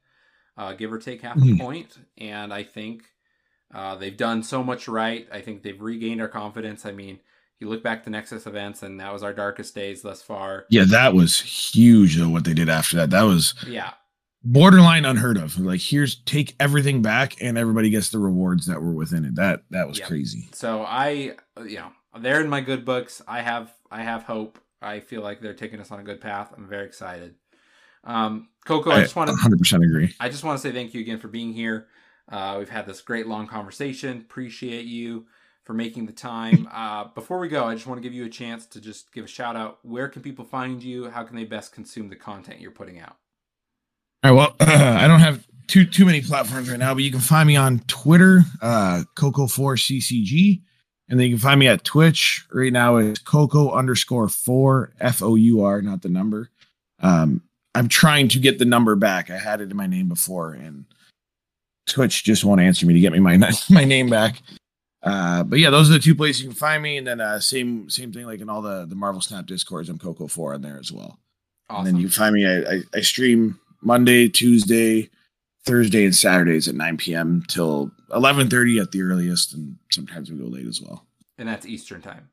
Speaker 1: uh, give or take half a point. And I think uh, they've done so much right. I think they've regained our confidence. I mean, you look back to Nexus events, and that was our darkest days thus far.
Speaker 2: Yeah, that was huge, though, what they did after that. That was.
Speaker 1: Yeah
Speaker 2: borderline unheard of. Like here's take everything back and everybody gets the rewards that were within it. That that was yep. crazy.
Speaker 1: So I you know, they're in my good books. I have I have hope. I feel like they're taking us on a good path. I'm very excited. Um Coco, I, I just want to
Speaker 2: 100% agree.
Speaker 1: I just want to say thank you again for being here. Uh, we've had this great long conversation. Appreciate you for making the time. Uh, before we go, I just want to give you a chance to just give a shout out. Where can people find you? How can they best consume the content you're putting out?
Speaker 2: All right. Well, uh, I don't have too too many platforms right now, but you can find me on Twitter, uh, Coco4CCG, and then you can find me at Twitch right now. It's Coco underscore four F O U R, not the number. Um, I'm trying to get the number back. I had it in my name before, and Twitch just won't answer me to get me my my name back. Uh, but yeah, those are the two places you can find me, and then uh, same same thing like in all the the Marvel Snap discords. I'm Coco Four on there as well. Awesome. And then you can find me. I, I, I stream Monday, Tuesday, Thursday, and Saturdays at 9 p.m. till 11:30 at the earliest, and sometimes we go late as well.
Speaker 1: And that's Eastern time.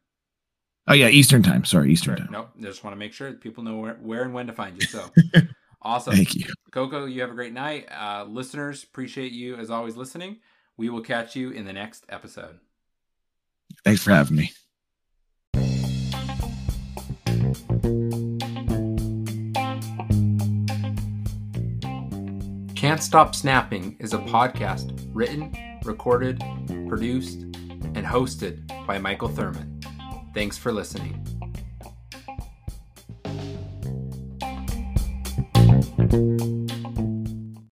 Speaker 2: Oh yeah, Eastern time. Sorry, Eastern time.
Speaker 1: Nope. just want to make sure people know where, where and when to find you. So awesome.
Speaker 2: Thank you,
Speaker 1: Coco. You have a great night, uh, listeners. Appreciate you as always listening. We will catch you in the next episode.
Speaker 2: Thanks for having me.
Speaker 1: Can't Stop Snapping is a podcast written, recorded, produced, and hosted by Michael Thurman. Thanks for listening. Thank you.